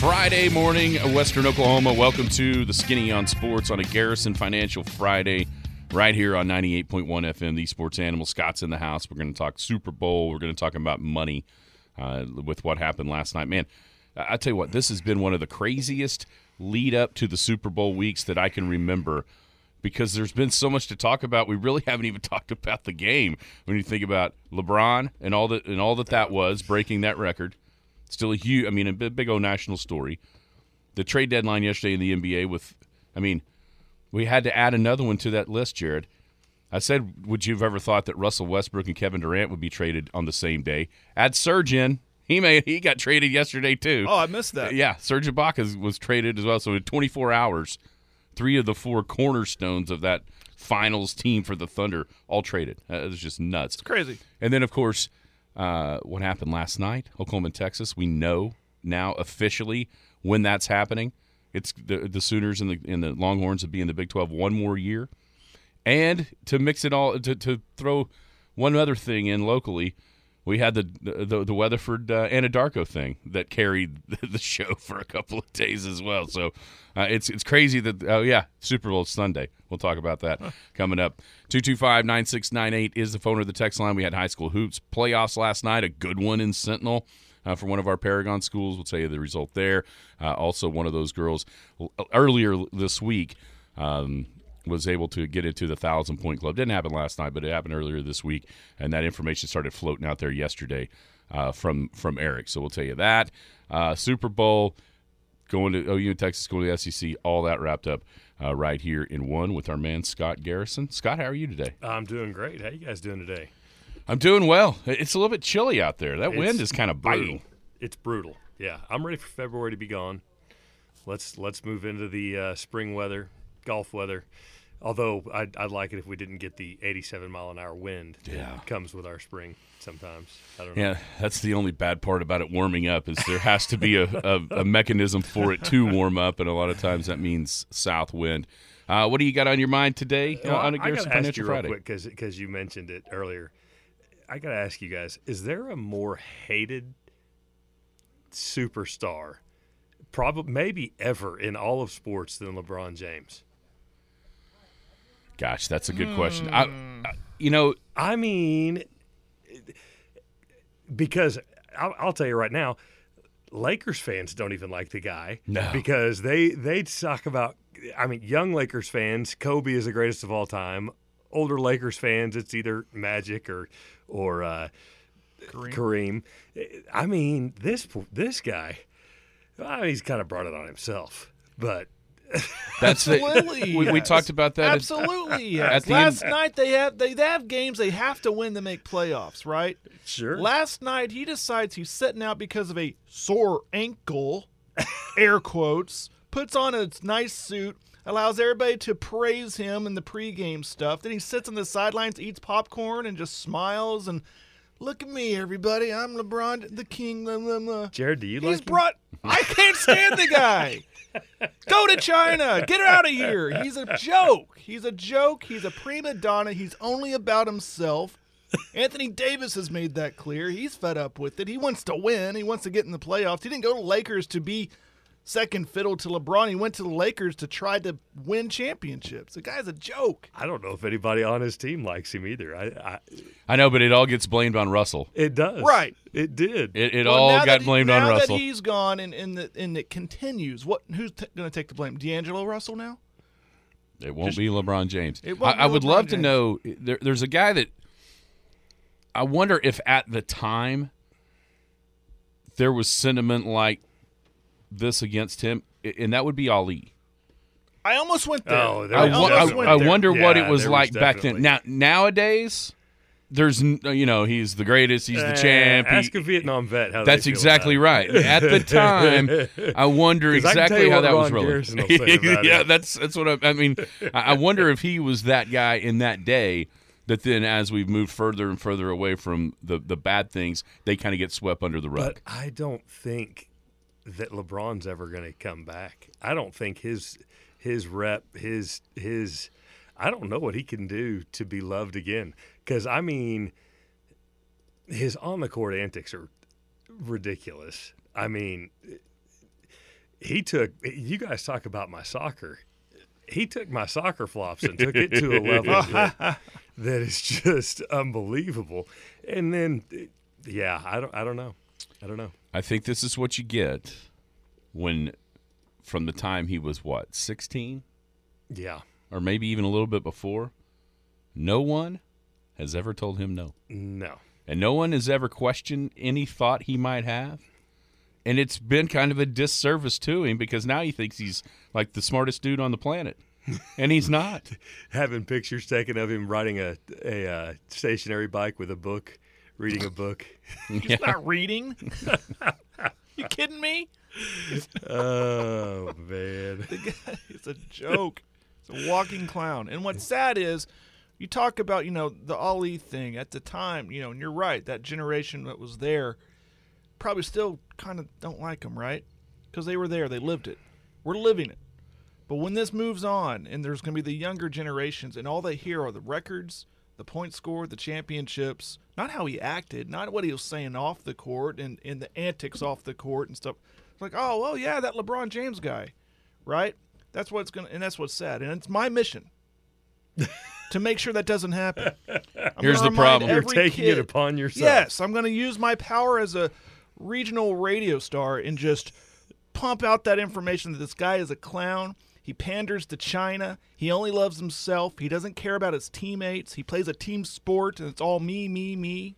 Friday morning, Western Oklahoma. Welcome to the Skinny on Sports on a Garrison Financial Friday, right here on 98.1 FM, the Sports Animal. Scott's in the house. We're going to talk Super Bowl. We're going to talk about money uh, with what happened last night. Man, I tell you what, this has been one of the craziest lead up to the Super Bowl weeks that I can remember because there's been so much to talk about. We really haven't even talked about the game when you think about LeBron and all that and all that that was breaking that record. Still a huge, I mean, a big, old national story. The trade deadline yesterday in the NBA with, I mean, we had to add another one to that list, Jared. I said, would you have ever thought that Russell Westbrook and Kevin Durant would be traded on the same day? Add Serge in. He made he got traded yesterday too. Oh, I missed that. Yeah, Serge Ibaka was traded as well. So in 24 hours, three of the four cornerstones of that finals team for the Thunder all traded. Uh, it was just nuts. Crazy. And then, of course, uh, what happened last night, Oklahoma Texas. We know now officially when that's happening. It's the, the Sooners and the and the Longhorns will be in the Big 12 one more year. And to mix it all, to, to throw one other thing in locally, we had the the, the Weatherford uh, Anadarko thing that carried the show for a couple of days as well. So uh, it's it's crazy that oh yeah, Super Bowl Sunday. We'll talk about that coming up. 225-9698 is the phone or the text line. We had high school hoops playoffs last night, a good one in Sentinel. Uh, for one of our Paragon schools, we'll tell you the result there. Uh, also, one of those girls earlier this week um, was able to get into the thousand point club. Didn't happen last night, but it happened earlier this week, and that information started floating out there yesterday uh, from from Eric. So we'll tell you that uh, Super Bowl going to OU and Texas, going to the SEC, all that wrapped up uh, right here in one with our man Scott Garrison. Scott, how are you today? I'm doing great. How you guys doing today? I'm doing well. It's a little bit chilly out there. That It's wind is kind of biting. It's brutal. Yeah, I'm ready for February to be gone. Let's let's move into the uh, spring weather, golf weather. Although I'd, I'd like it if we didn't get the 87 mile an hour wind Yeah. that comes with our spring. Sometimes I don't know. Yeah, that's the only bad part about it warming up is there has to be a, a, a mechanism for it to warm up, and a lot of times that means south wind. Uh, what do you got on your mind today uh, on a I Garrison ask Financial you real Friday? quick because you mentioned it earlier. I got to ask you guys: Is there a more hated superstar, probably maybe ever in all of sports than LeBron James? Gosh, that's a good question. I, I, you know, I mean, because I'll, I'll tell you right now, Lakers fans don't even like the guy No. because they they talk about. I mean, young Lakers fans, Kobe is the greatest of all time. Older Lakers fans, it's either Magic or or uh, Kareem. I mean, this this guy, well, he's kind of brought it on himself, but that's the, Absolutely. we, we yes. talked about that. at- Absolutely. Uh, yes. at the Last end- night they have they, they have games they have to win to make playoffs, right? sure. Last night he decides he's sitting out because of a sore ankle, air quotes, puts on a nice suit, allows everybody to praise him in the pregame stuff. Then he sits on the sidelines, eats popcorn, and just smiles and look at me, everybody. I'm LeBron, the king. Blah, blah, blah. Jared, do you He's like him? brought. I can't stand the guy. Go to China. Get out of here. He's a joke. He's a joke. He's a prima donna. He's only about himself. Anthony Davis has made that clear. He's fed up with it. He wants to win. He wants to get in the playoffs. He didn't go to Lakers to be second fiddle to LeBron. He went to the Lakers to try to win championships. The guy's a joke. I don't know if anybody on his team likes him either. I, I I know, but it all gets blamed on Russell. it does. Right. It did. It, it Well, all got that he- blamed now on Russell. that he's gone and, and, the, and it continues, what who's t- going to take the blame? D'Angelo Russell now? It won't be LeBron James. It I, won't be I would LeBron love to know. There, there's a guy that I wonder if at the time there was sentiment like this against him, and that would be Ali. I almost went there. Oh, there I, was almost I, went I there. wonder what it was like was back then. Now nowadays, there's you know he's the greatest, he's the Eh, champ. he- Ask a Vietnam vet how they That's feel exactly about right. At the time, I wonder 'Cause I can tell exactly you how that was Ron rolling. Garrison will say about yeah, it. that's that's what I, I mean. I I wonder if he was that guy in that day. That then, as we've moved further and further away from the the bad things, they kind of get swept under the rug. But I don't think that LeBron's ever going to come back. I don't think his his rep, his his I don't know what he can do to be loved again cuz I mean his on the court antics are ridiculous. I mean he took you guys talk about my soccer. He took my soccer flops and took it to a level that, that is just unbelievable. And then yeah, I don't I don't know. I don't know. I think this is what you get when, from the time he was what sixteen, Yeah. or maybe even a little bit before, no one has ever told him no. No. and no one has ever questioned any thought he might have. And it's been kind of a disservice to him because now he thinks he's like the smartest dude on the planet, and he's not. Having pictures taken of him riding a a uh, stationary bike with a book, reading a book. He's not reading. you kidding me? Oh man. It's a joke. It's a walking clown. And what's sad is you talk about, you know, the Ali thing at the time, you know, and you're right, that generation that was there probably still kind of don't like him, right? Because they were there, they lived it. We're living it. But when this moves on and there's going to be the younger generations and all they hear are the records, the points scored, the championships, not how he acted, not what he was saying off the court and, and the antics off the court and stuff. It's like, oh, well, yeah, that LeBron James guy, right? That's what's going to, and that's what's sad. And it's my mission to make sure that doesn't happen. I'm Here's the problem. You're taking kid- it upon yourself. Yes, I'm going to use my power as a regional radio star and just pump out that information that this guy is a clown. He panders to China. He only loves himself. He doesn't care about his teammates. He plays a team sport, and it's all me, me, me.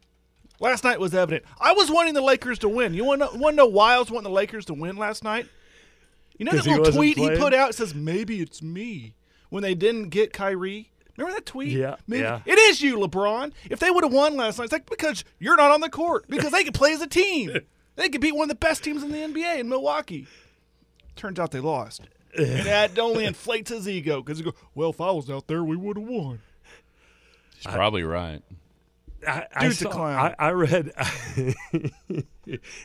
Last night was evident. I was wanting the Lakers to win. You want to know why I was wanting the Lakers to win last night? You know that little tweet he put out? It says, maybe it's me. When they didn't get Kyrie. Remember that tweet? Yeah, Maybe- yeah. It is you, LeBron. If they would have won last night, it's like because you're not on the court. Because they could play as a team. They could beat one of the best teams in the NBA in Milwaukee. Turns out they lost. And that only inflates his ego because he go, well, if I was out there, we would have won. He's probably right. I, I, Dude's a saw- clown. I, I read.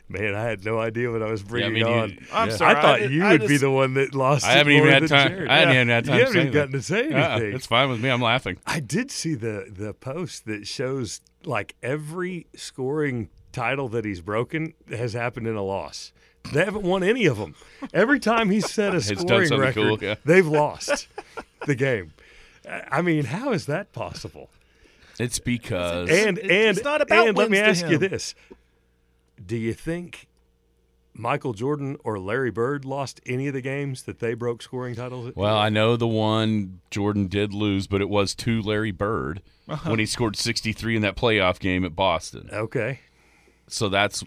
Man, I had no idea what I was bringing mean, you- on. I'm Yeah. sorry. I thought did- you I would be the one that lost. I it haven't even had time. Jared. I haven't Yeah. even had time You to haven't say even gotten to say Uh-uh, anything. it's fine with me. I'm laughing. I did see the the post that shows like every scoring title that he's broken has happened in a loss. They haven't won any of them. Every time he's set a He's done scoring record, cool, yeah. they've lost the game. I mean, how is that possible? It's because And It's- and it's not about and let me wins to ask you this: Do you think Michael Jordan or Larry Bird lost any of the games that they broke scoring titles? at? Well, I know the one Jordan did lose, but it was to Larry Bird Uh-huh. when he scored 63 in that playoff game at Boston. okay, So that's,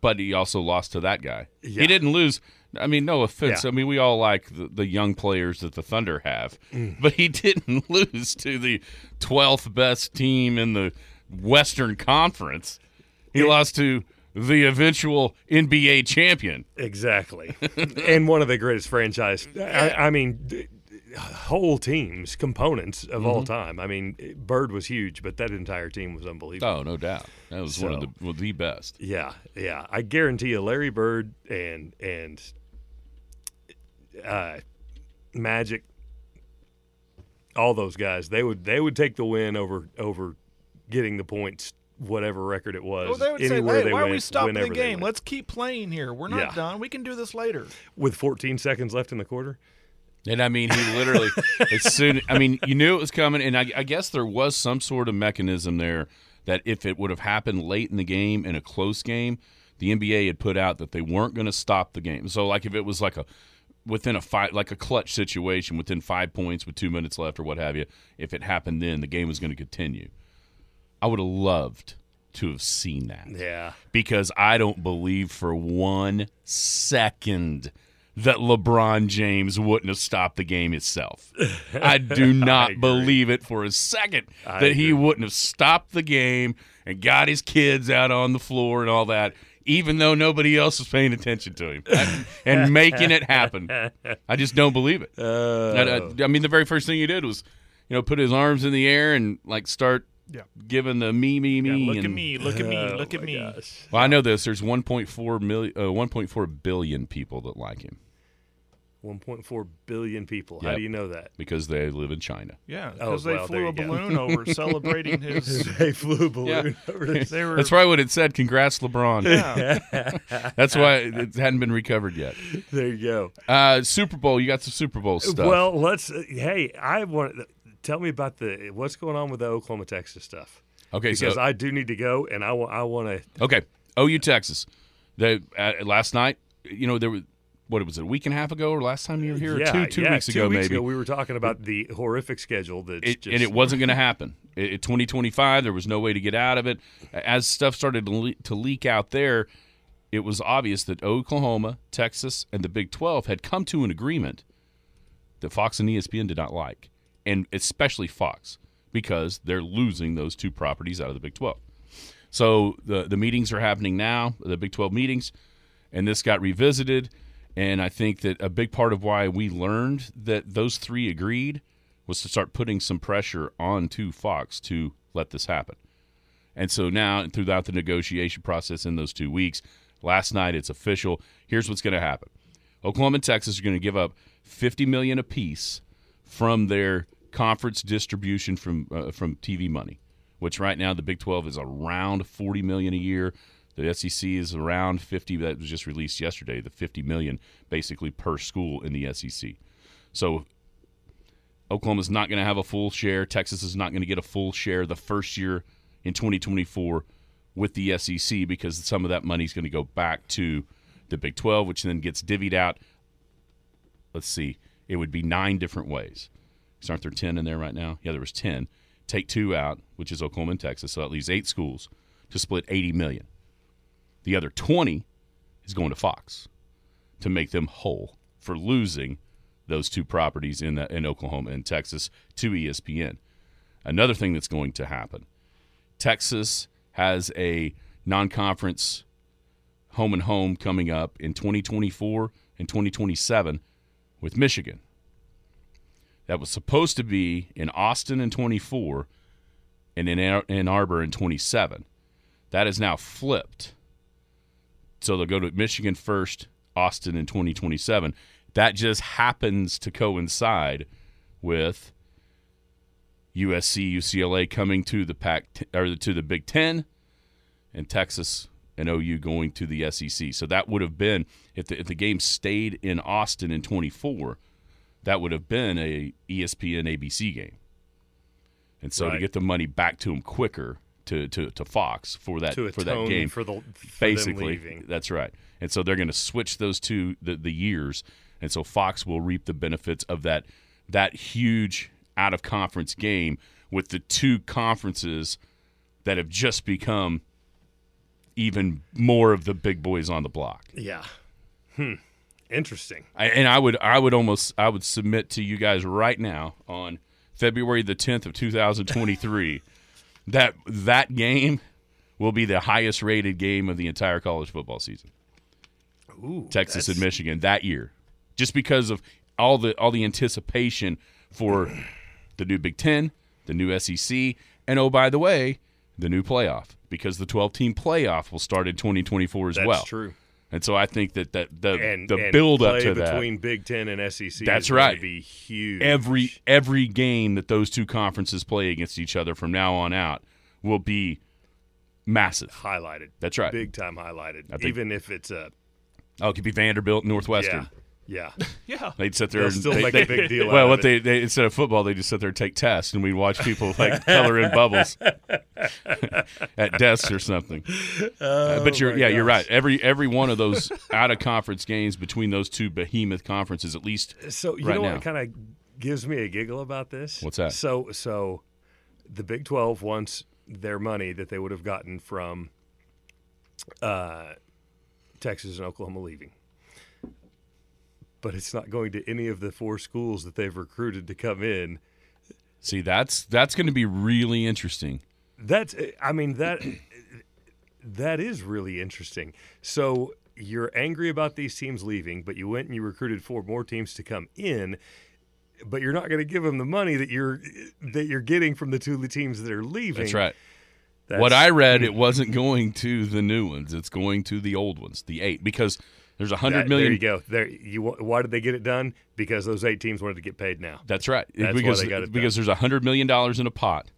but he also lost to that guy. Yeah. He didn't lose. I mean, no offense. Yeah. I mean, we all like the, the young players that the Thunder have, Mm. but he didn't lose to the 12th best team in the Western Conference. He lost to the eventual NBA champion. exactly, and one of the greatest franchise. I, I mean. D- Whole teams, components of Mm-hmm. all time. I mean, Bird was huge, but that entire team was unbelievable. Oh, no doubt. That was one of the, well, the best. Yeah, yeah. I guarantee you, Larry Bird and and uh, Magic, all those guys, they would they would take the win over over getting the points, whatever record it was. Well, they would say, anywhere hey, they why are we went, stopping the game? Let's keep playing here. We're not Yeah. done. We can do this later. with 14 seconds left in the quarter. And I mean, he literally, as soon, I mean, you knew it was coming, and I, I guess there was some sort of mechanism there that if it would have happened late in the game in a close game, the NBA had put out that they weren't going to stop the game. So, like, if it was like a within a five, like a clutch situation, within five points with two minutes left or what have you, if it happened then, the game was going to continue. I would have loved to have seen that Yeah, because I don't believe for one second that LeBron James wouldn't have stopped the game itself. I do not agree. believe it for a second I that he wouldn't have stopped the game and got his kids out on the floor and all that, even though nobody else was paying attention to him and making it happen. I just don't believe it. Uh, I, I- I mean, the very first thing he did was, you know, put his arms in the air and like start Yeah. giving the me, me, me. Yeah, look at me, look at me, Oh look at me. gosh. Well, I know this. There's 1.4 million, uh, 1.4 billion people that like him 1.4 billion people. How do you know that? because they live in China. Yeah, Oh, because they well, flew a balloon over celebrating his. they flew a balloon over this. They were. That's probably what it said. Congrats, LeBron. Yeah. That's why it hadn't been recovered yet. There you go. Uh, Super Bowl. You got some Super Bowl stuff. Well, let's. Uh, hey, I want. Tell me about the what's going on with the Oklahoma Texas stuff okay, because so I do need to go and I want. I want to. okay, OU Texas. They uh, last night. You know there was what was it a week and a half ago or last time you were here? Yeah, two two yeah, weeks two ago weeks maybe. ago we were talking about the horrific schedule that just and it wasn't going to happen. It, it- 2025, there was no way to get out of it. As stuff started to, le- to leak out there, it was obvious that Oklahoma, Texas, and the Big 12 had come to an agreement that Fox and ESPN did not like, and especially Fox because they're losing those two properties out of the Big 12. So the the meetings are happening now, the Big 12 meetings, and this got revisited. And I think that a big part of why we learned that those three agreed was to start putting some pressure onto Fox to let this happen. And so now, throughout the negotiation process in those two weeks, last night it's official. Here's what's going to happen: Oklahoma and Texas are going to give up 50 million apiece from their conference distribution from uh, from TV money, which right now the Big 12 is around 40 million a year. The SEC is around 50. That was just released yesterday. The 50 million basically per school in the SEC. So Oklahoma's not going to have a full share. Texas is not going to get a full share the first year in 2024 with the SEC because some of that money is going to go back to the Big 12, which then gets divvied out. Let's see, it would be nine different ways. So aren't there 10 in there right now? Yeah, there was 10. Take two out, which is Oklahoma and Texas, so that leaves eight schools to split 80 million. The other 20 is going to Fox to make them whole for losing those two properties in the, in Oklahoma and Texas to ESPN. Another thing that's going to happen: Texas has a non-conference home and home coming up in 2024 and 2027 with Michigan. That was supposed to be in Austin in 24 and in Ann Arbor in 27. That is now flipped. So they'll go to Michigan first, Austin in 2027. That just happens to coincide with USC, UCLA coming to the Pac or to the Big Ten, and Texas and OU going to the SEC. So that would have been if the if the game stayed in Austin in 24, that would have been a ESPN ABC game. And so to get the money back to them quicker to, to, to Fox for that to for that game for the for basically that's right and so they're going to switch those two the, the years and so fox will reap the benefits of that that huge out of conference game with the two conferences that have just become even more of the big boys on the block Yeah. Hmm. Interesting. I, and i would i would almost i would submit to you guys right now on february the 10th of 2023 that that game will be the highest rated game of the entire college football season Ooh, Texas and Michigan that year, just because of all the all the anticipation for the new Big Ten, the new SEC, and oh by the way, the new playoff because the 12 team playoff will start in 2024 as That's well. That's true. And so I think that that the And the and build up to that between Big Ten and SEC. That's is going to right. Be huge. every every game that those two conferences play against each other from now on out will be massive. highlighted. That's right. Big time highlighted. Think- Even if it's a Oh, it could be Vanderbilt, Northwestern. yeah, yeah. Yeah. They'd sit there They'll and still they- make they- a big deal. Well, out what of they, it. they instead of football, they just sit there and take tests, and we'd watch people like color in bubbles at desks or something. Uh, but you're Oh my yeah, you're right. Every every one of those out of conference games between those two behemoth conferences, at least So you right know now. what kind of gives me a giggle about this? What's that? So so the Big Twelve wants their money that they would have gotten from uh, Texas and Oklahoma leaving. But it's not going to any of the four schools that they've recruited to come in. See, that's that's going to be really interesting. That's I mean that that is really interesting. So you're angry about these teams leaving, but you went and you recruited four more teams to come in, but you're not going to give them the money that you're that you're getting from the two teams that are leaving. That's right. That's- what I read, it wasn't going to the new ones; it's going to the old ones, the eight, because there's a hundred There you go. There you. Why did they get it done? Because those eight teams wanted to get paid now. That's right. That's why because they got it because there's a hundred million dollars in a pot.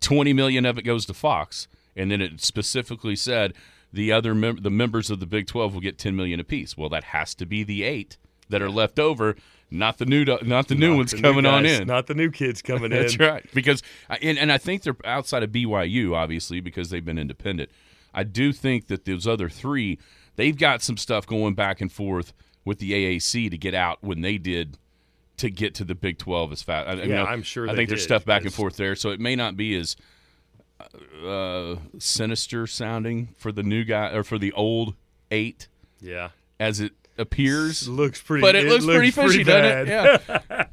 Twenty million of it goes to Fox, and then it specifically said the other mem- the members of the Big Twelve will get ten million apiece. Well, that has to be the eight that are left over, not the new not the new Not ones the new coming on in. Not the new kids coming That's in. That's right. Because uh, and and I think they're outside of BYU obviously because they've been independent. I do think that those other three, they've got some stuff going back and forth with the AAC to get out when they did to get to the Big 12 as fast. I, Yeah, know- I'm sure I think there's stuff back and forth there, so it may not be as uh, sinister sounding for the new guy or for the old eight Yeah. as it appears. Looks pretty. But it, looks, pretty fishy, bad. doesn't it? Yeah.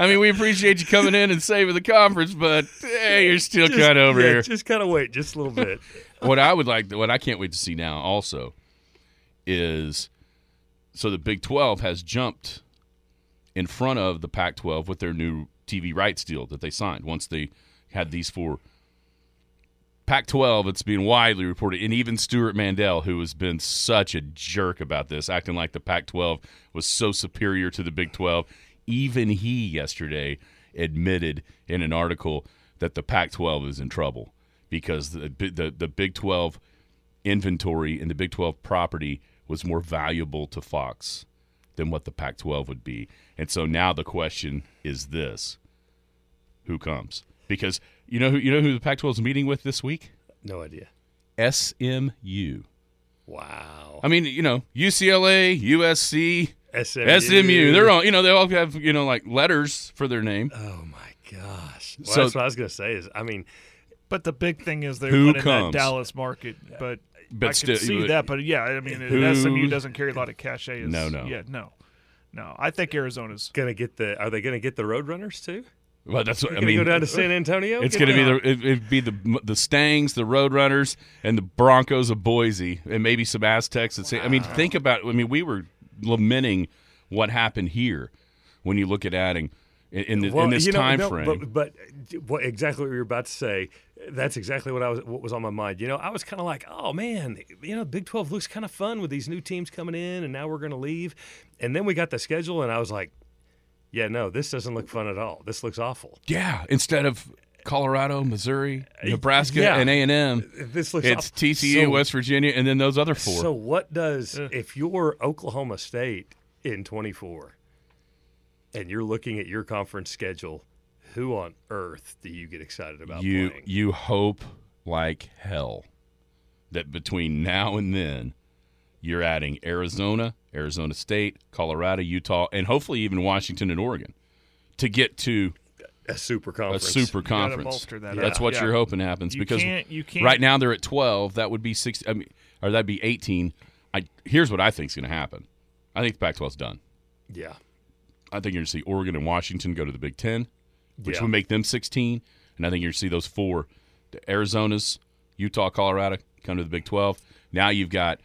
I mean, we appreciate you coming in and saving the conference, but hey, you're still kind of over yeah, here. Just kind of wait, just a little bit. what I would like, what I can't wait to see now, also, is so the Big Twelve has jumped in front of the Pac-12 with their new TV rights deal that they signed once they had these four. Pac-12, it's being widely reported, and even Stewart Mandel, who has been such a jerk about this, acting like the Pac-12 was so superior to the Big 12, even he yesterday admitted in an article that the Pac-12 is in trouble because the the, the Big 12 inventory and the Big 12 property was more valuable to Fox than what the Pac 12 would be. And so now the question is this who comes? Because you know who you know who the Pac 12 is meeting with this week? No idea. SMU. Wow. I mean, you know, UCLA, USC, SMU. SMU. They're all, you know, they all have, you know, like letters for their name. Oh my gosh. Well, So- that's what I was gonna say. Is I mean, But the big thing is they're Who winning comes? that Dallas market. But, But I still- can see but- that. But yeah, I mean, Who- SMU doesn't carry a lot of cachet. As, No, no. Yeah, no, no. I think Arizona's. gonna get the. Are they gonna get the Roadrunners too? Well, that's what I Gonna mean. go down to San Antonio. It's going to be them. the it, it'd be the the Stangs, the Roadrunners, and the Broncos of Boise, and maybe some Aztecs. And say, I mean, think about. I mean, we were lamenting what happened here when you look at adding in, in, the, Well, in this you know, time no, frame. But, but what exactly what you're about to say? That's exactly what I was. What was on my mind? You know, I was kind of like, oh man, you know, Big Twelve looks kind of fun with these new teams coming in, and now we're going to leave. And then we got the schedule, and I was like, yeah, no, this doesn't look fun at all. This looks awful. yeah, instead of Colorado, Missouri, eh, Nebraska, yeah. and A and M, This looks. it's awful. TCU, So- West Virginia, and then those other four. So what does eh. if you're Oklahoma State in 24 and you're looking at your conference schedule, who on earth do you get excited about you playing? you hope like hell that between now and then you're adding Arizona, Arizona State, Colorado, Utah, and hopefully even Washington and Oregon to get to a super conference. a super conference. bolster that That's what Yeah. you're hoping happens You because can't- you can't- right now they're at 12. That would be six. I mean, or that'd be 18. I here's what I think is going to happen. I think the Pac-12's done. Yeah. I think you're going to see Oregon and Washington go to the Big Ten, which Yeah. would make them 16. And I think you're going to see those four, the Arizona's, Utah, Colorado, come to the Big 12. Now you've got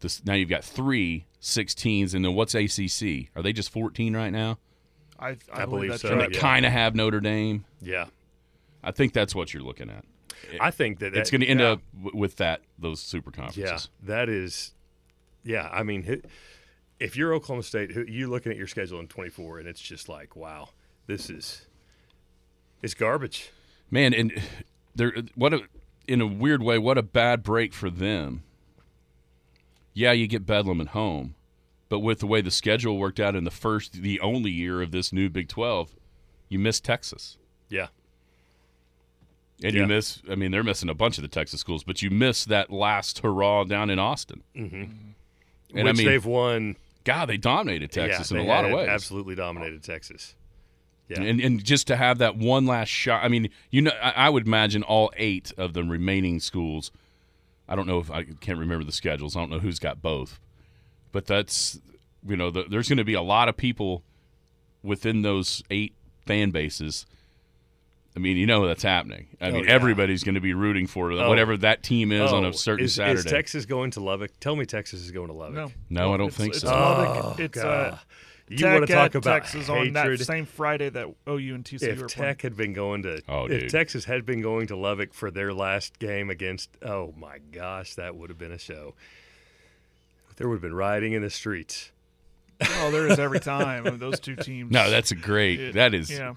this. Now you've got three 16s, and then what's ACC? Are they just 14 right now? I, I, I believe believe that's so, And right. they yeah. kind of have Notre Dame. Yeah. I think that's what you're looking at. I think that, It's going to end yeah. up with that those super conferences. Yeah, that is. Yeah, I mean, who- if you're Oklahoma State, you're looking at your schedule in 24, and it's just like, wow, this is it's garbage. Man, and there what a in a weird way, what a bad break for them. Yeah, you get Bedlam at home, but with the way the schedule worked out in the first, the only year of this new Big Twelve, you miss Texas, Yeah, and Yeah. you miss. I mean, they're missing a bunch of the Texas schools, but you miss that last hurrah down in Austin. Mm-hmm. And which I mean, they've won. God, they dominated Texas yeah, in a lot of ways. Absolutely dominated Texas. Yeah. And and just to have that one last shot. I mean, you know, I, I would imagine all eight of the remaining schools. I don't know if I can't remember the schedules. I don't know who's got both, but that's you know, the, there's going to be a lot of people within those eight fan bases. I mean, you know that's happening. I mean, yeah. everybody's going to be rooting for Oh. whatever that team is on Oh, a certain is, Saturday. Is Texas going to Lubbock? Tell me Texas is going to Lubbock. No, No, I don't it's, think it's so. Lubbock. it's uh, Oh, you want to talk about Texas on that hatred? same Friday that OU and TCU if were Tech had been going to, Oh, if dude. Texas had been going to Lubbock for their last game against, oh my gosh, that would have been a show. There would have been rioting in the streets. Oh, there is every time those two teams. no, that's a great. It- that is. yeah.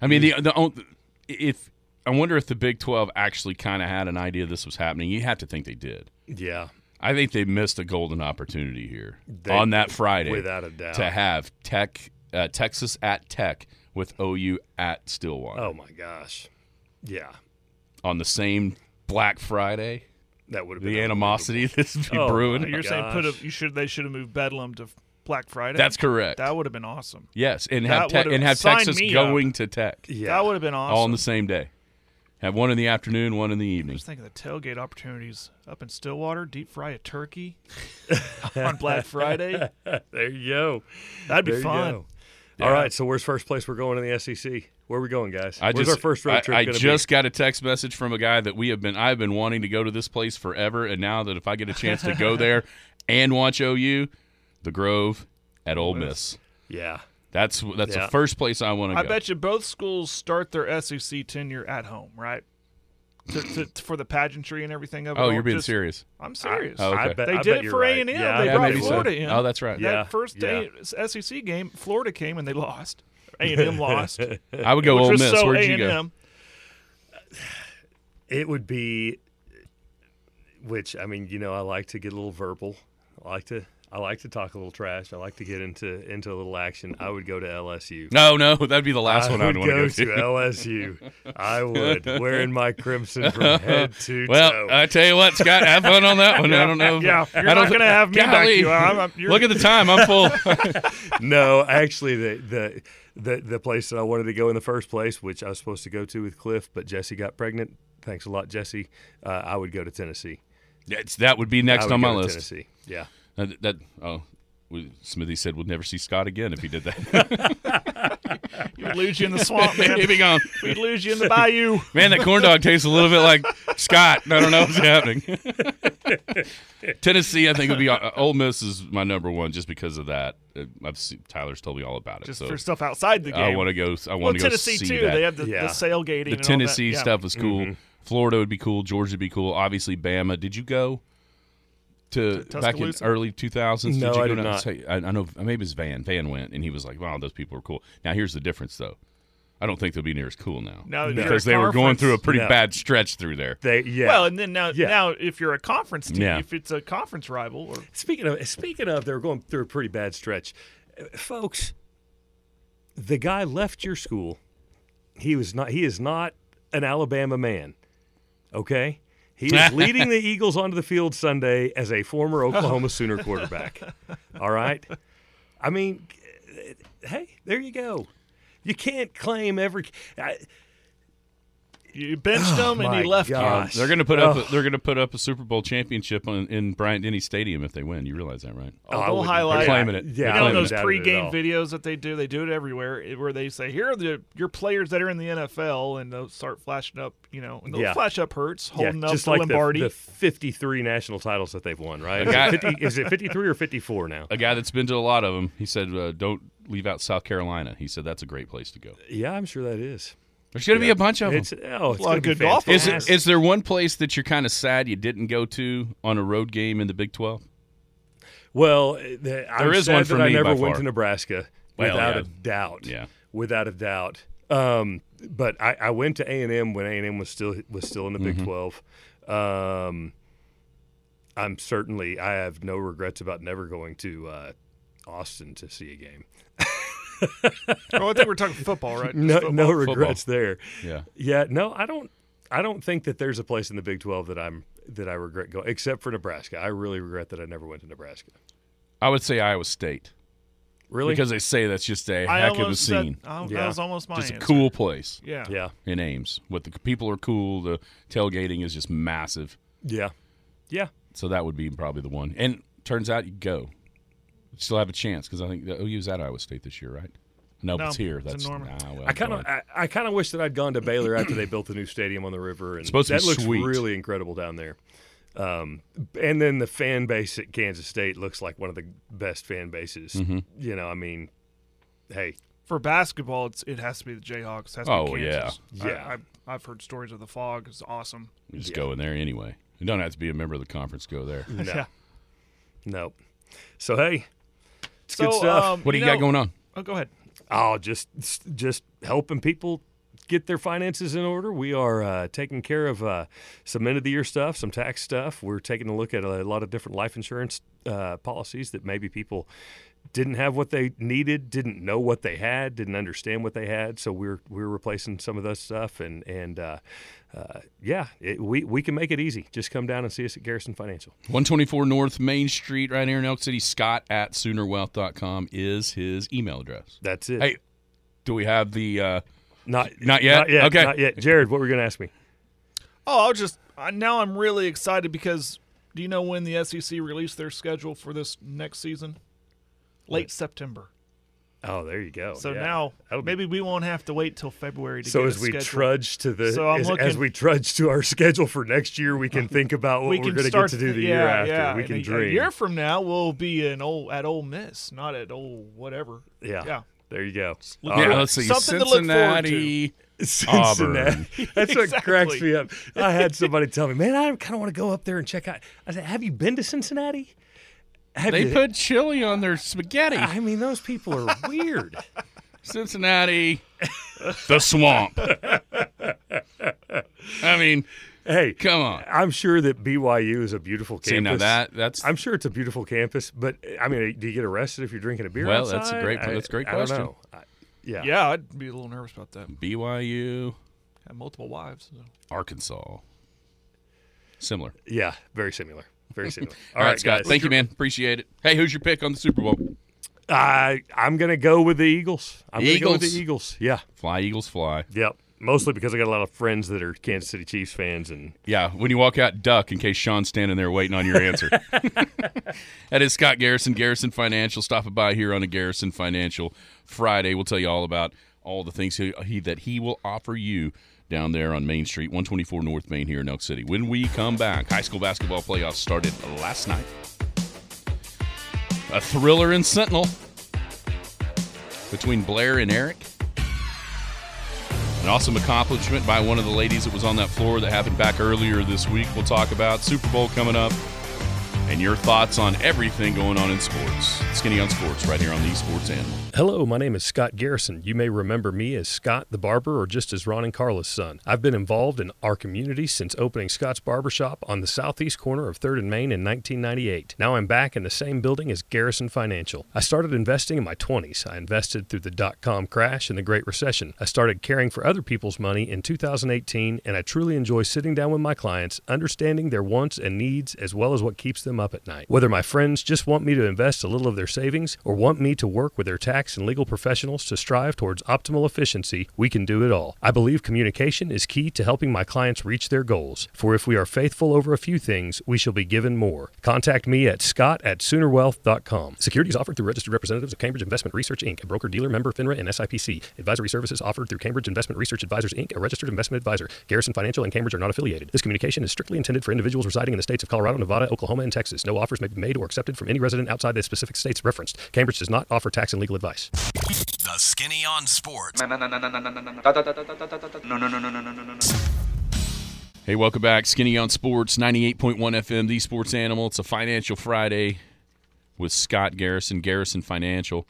I mean, the the if I wonder if the Big Twelve actually kind of had an idea this was happening. You have to think they did. Yeah, I think they missed a golden opportunity here They- on that Friday, without a doubt. to have Tech, uh, Texas at Tech with OU at Stillwater Oh my gosh, yeah, on the same Black Friday. that would have been The animosity that's be Oh, brewing. You're saying put a, you should they should have moved Bedlam to Black Friday. That's correct. That would have been awesome. yes, and have Tech, would've and have Texas me going to Tech Yeah, That would have been awesome. all on the same day. Have one in the afternoon, one in the evening. Just think of the tailgate opportunities up in Stillwater. Deep fry a turkey on Black Friday. there you go. That'd be There fun. go. All right, so where's first place we're going in the SEC? Where are we going, guys? I Where's just our first road trip I, gonna just got a text message from a guy that we have been I've been wanting to go to this place forever, and now that if I get a chance to go there and watch OU, the Grove at Ole Miss. Yeah, That's that's Yeah. the first place I want to I go. bet you both schools start their SEC tenure at home, right? To, to, for the pageantry and everything of it. oh, all. you're being Just- serious. I'm serious. Oh, okay. I bet, They I did bet it for. A and M. They yeah, brought Florida so. in. Oh, that's right. Yeah. That first day SEC game, Florida came and they lost. A and M lost. I would go Ole was Miss. so Where'd A you and go? M. It would be, which I mean, you know, I like to get a little verbal. I like to, I like to talk a little trash. I like to get into into a little action. I would go to LSU. No, no, that'd be the last I one I'd want go to go to. LSU. I would, wearing my crimson from head to Well, toe. I tell you what, Scott, have fun on that one. I don't know. Yeah, you're I don't not going to have me back. Golly. You. I'm, I'm, Look at the time. I'm full. no, actually, the, the the the place that I wanted to go in the first place, which I was supposed to go to with Cliff, but Jesse got pregnant. Thanks a lot, Jesse. Uh, I would go to Tennessee. It's- that would be I next would on my list. Tennessee. Yeah. That, that oh, we- Smithy said we'll never see Scott again if he did that. We'd lose you in the swamp, man. He'd be gone. We'd lose you in the bayou. Man, that corn dog tastes a little bit like Scott. I don't know what's happening. Tennessee, I think would be uh, Ole Miss is my number one just because of that. Uh, I've seen, Tyler's told me all about it. Just so for stuff outside the game. I want to go. I well, want to go Tennessee see too. that. They have the, Yeah. the sailgating. the and all that. Tennessee Yeah. stuff was cool. Mm-hmm. Florida would be cool. Georgia would be cool. Obviously, Bama. Did you go to, To back in early 2000s? No, did you I go did not. say- I, I know maybe it's Van. Van went, and he was like, "Wow, those people are cool." Now here's the difference, though. I don't think they'll be near as cool now Now because they were going through a pretty No. bad stretch through there. They yeah. Well, and then now, Yeah. now if you're a conference team, Yeah. if it's a conference rival, or Speaking of speaking of, they were going through a pretty bad stretch, Uh, folks. The guy left your school. He was not. He is not an Alabama man. Okay, he is leading the Eagles onto the field Sunday as a former Oklahoma Sooner quarterback. All right. I mean, hey, there you go. You can't claim every. I, you benched him and Oh he left gosh. you. They're going to put up. Oh. A, they're going to put up a Super Bowl championship on, in Bryant Denny Stadium if they win. You realize that, right? Oh, I they'll highlight. They're claiming it. Yeah, They're You know those wouldn't it at pre-game videos that they do? They do it everywhere, where they say, "Here are the your players that are in the NFL," and they'll start flashing up. You know, and they'll Yeah. flash up Hurts Yeah, holding up just the like Lombardi. The, the 53 national titles that they've won, right? Guy- Is it, 50, is it 53 or 54 now? A guy that's been to a lot of them. He said, uh, "Don't leave out South Carolina." He said that's a great place to go. Yeah, I'm sure that is. There's going to be a bunch of them. It's, oh, it's a lot of good golf Is, fantastic. it, is there one place that you're kind of sad you didn't go to on a road game in the Big 12? Well, the, I'm There is sad one for that I never went far. to Nebraska Well, without yeah. a doubt. Yeah. without a doubt. Um, but I, I went to A and M when A and M was still was still in the Mm-hmm. Big Twelve. Um, I'm certainly I have no regrets about never going to uh, Austin to see a game. Oh, I think we're talking football, right? Just No, football. no regrets there. Yeah. Yeah, no, I don't. I don't think that there's a place in the Big Twelve that I'm that I regret going, except for Nebraska. I really regret that I never went to Nebraska. I would say Iowa State Really? because they say that's just a I heck of a almost said- scene. oh, Yeah. That was almost my Just a cool place Yeah. yeah, in Ames. What the people are cool. The tailgating is just massive. yeah, yeah. So that would be probably the one. And turns out you go. Still have a chance because I think the OU's at Iowa State this year, right? No, No, it's here. it's That's Norman. ah, well, I kind of. I, I kind of wish that I'd gone to Baylor after they built the new stadium on the river, and Supposed to that be looks sweet. really incredible down there. Um, and then the fan base at Kansas State looks like one of the best fan bases. Mm-hmm. You know, I mean, hey, For basketball, it's, it has to be the Jayhawks. It has to Oh, be Kansas. yeah. Yeah. I, I, I've heard stories of the fog. It's awesome. You just go in there anyway. You don't have to be a member of the conference. Go there. no, Yeah. no. So hey, it's So, good stuff. um, What do you, know- got going on? Oh, go ahead. Oh, just just helping people get their finances in order. We are uh, taking care of uh, some end of the year stuff, some tax stuff. We're taking a look at a lot of different life insurance uh, policies that maybe people didn't have what they needed, didn't know what they had, didn't understand what they had. So we're we're replacing some of that stuff, and and uh, uh, yeah, it, we we can make it easy. Just come down and see us at Garrison Financial. 124 North Main Street, right here in Elk City. Scott at SoonerWealth.com is his email address. That's it. Hey, do we have the? Uh, not not yet? Not yet. Okay. Not yet. Jared, what were you going to ask me? Oh, I'll just I, now I'm really excited because do you know when the SEC released their schedule for this next season? Late September. Oh, there you go. So Yeah. now That'll be maybe we won't have to wait till February to get the case. So get as a we schedule. trudge to the So I'm as, as we trudge to our schedule for next year, we can uh, think about what we are going to get to do the yeah, year after. Yeah. We And can a, dream. A year from now, we'll be in old at Ole Miss, not at old whatever. yeah. Yeah. There you go. Look yeah, right. let's see. Something to look forward to. Cincinnati. Cincinnati. That's what cracks me up. I had somebody tell me, "Man, I kind of want to go up there and check out." I said, "Have you been to Cincinnati?" Have They you- put chili on their spaghetti. I mean, those people are weird. Cincinnati, the swamp. I mean, hey, come on. I'm sure that BYU is a beautiful campus. See now that that's I'm sure it's a beautiful campus, but I mean, do you get arrested if you're drinking a beer Well, outside? that's a great- I- that's a great I don't question. know. I- yeah. Yeah, I'd be a little nervous about that. BYU, Have multiple wives. so. Arkansas. Similar. Yeah, very similar. Very similar. All right, Scott. guys. Thank you, man. Appreciate it. Hey, who's your pick on the Super Bowl? I I'm gonna go with the Eagles. I'm gonna go with Eagles. the Eagles. Yeah. Fly, Eagles, fly. Yep. Mostly because I got a lot of friends that are Kansas City Chiefs fans, and Yeah, when you walk out, duck in case Sean's standing there waiting on your answer. that is Scott Garrison, Garrison Financial. Stopping by here on a Garrison Financial Friday. We'll tell you all about all the things he, he that he will offer you down there on Main Street, 124 North Main here in Elk City. When we come back, high school basketball playoffs started last night. A thriller in Sentinel between Blair and Erick. An awesome accomplishment by one of the ladies that was on that floor that happened back earlier this week. We'll talk about Super Bowl coming up and your thoughts on everything going on in sports. Skinny on Sports, right here on the Sports Animal. Hello, my name is Scott Garrison. You may remember me as Scott the Barber or just as Ron and Carla's son. I've been involved in our community since opening Scott's Barbershop on the southeast corner of 3rd and Main in 1998. Now I'm back in the same building as Garrison Financial. I started investing in my 20s. I invested through the dot com crash and the Great Recession. I started caring for other people's money in 2018, and I truly enjoy sitting down with my clients, understanding their wants and needs as well as what keeps them up at night. Whether my friends just want me to invest a little of their savings or want me to work with their tax and legal professionals to strive towards optimal efficiency, we can do it all. I believe communication is key to helping my clients reach their goals. For if we are faithful over a few things, we shall be given more. Contact me at scott at soonerwealth.com. Securities offered through registered representatives of Cambridge Investment Research Inc., a broker dealer member FINRA and SIPC. Advisory services offered through Cambridge Investment Research Advisors Inc., a registered investment advisor. Garrison Financial and Cambridge are not affiliated. This communication is strictly intended for individuals residing in the states of Colorado, Nevada, Oklahoma, and Texas. No offers may be made or accepted from any resident outside the specific states referenced. Cambridge does not offer tax and legal advice. The Skinny on Sports. Hey, welcome back. Skinny on Sports, 98.1 FM, the sports animal. It's a financial Friday with Scott Garrison, Garrison Financial.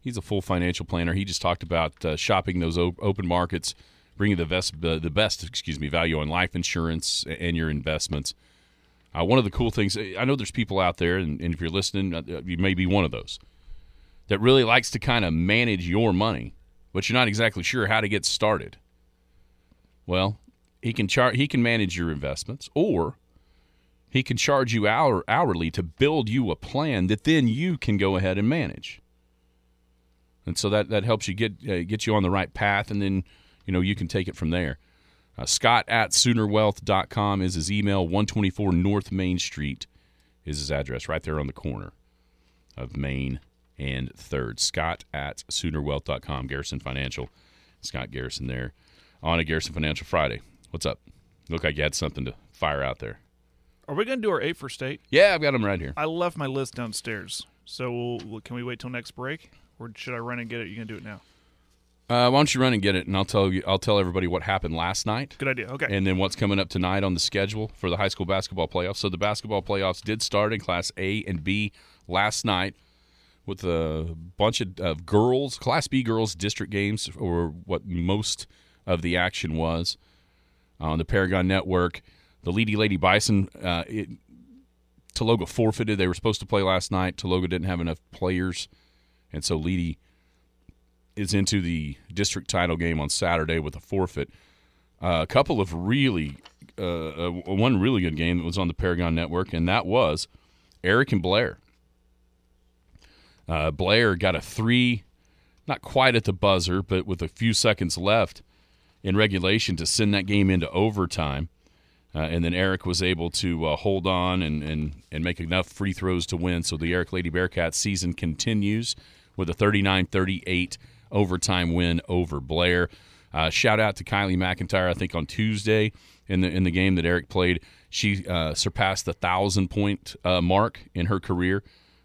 He's a full financial planner. He just talked about uh, shopping those op- open markets, bringing the best, uh, the best, excuse me, value on life insurance and your investments. Uh, one of the cool things, I know there's people out there, and, and if you're listening, you may be one of those that really likes to kind of manage your money, but you're not exactly sure how to get started. Well, he can char- he can manage your investments, or he can charge you hour- hourly to build you a plan that then you can go ahead and manage. And so that that helps you get uh, get you on the right path, and then you know you can take it from there. Uh, Scott at SoonerWealth.com is his email. 124 North Main Street is his address, right there on the corner of Main and 3rd. Scott at SoonerWealth.com, Garrison Financial. Scott Garrison there on a Garrison Financial Friday. What's up? Look like you had something to fire out there. Are we going to do our eight for state? Yeah, I've got them right here. I left my list downstairs. So we'll, can we wait till next break, or should I run and get it? You gonna do it now? Uh, why don't you run and get it, and I'll tell you. I'll tell everybody what happened last night. Good idea. Okay. and then what's coming up tonight on the schedule for the high school basketball playoffs. So the basketball playoffs did start in Class A and B last night with a bunch of, of girls, Class B girls district games, or what most of the action was on the Paragon Network. The Leedey Lady Bison, uh, it, Taloga forfeited. They were supposed to play last night. Taloga didn't have enough players, and so Leedey is into the district title game on Saturday with a forfeit. Uh, a couple of really, uh, uh, one really good game that was on the Paragon Network, and that was Erick and Blair. Uh, Blair got a three, not quite at the buzzer, but with a few seconds left in regulation to send that game into overtime. Uh, and then Erick was able to uh, hold on and, and, and make enough free throws to win. So the Erick Lady Bearcats season continues with a 39 38 overtime win over Blair. Uh, shout out to Kylie McIntyre. I think on Tuesday in the in the game that Erick played, she uh, surpassed the thousand point uh, mark in her career.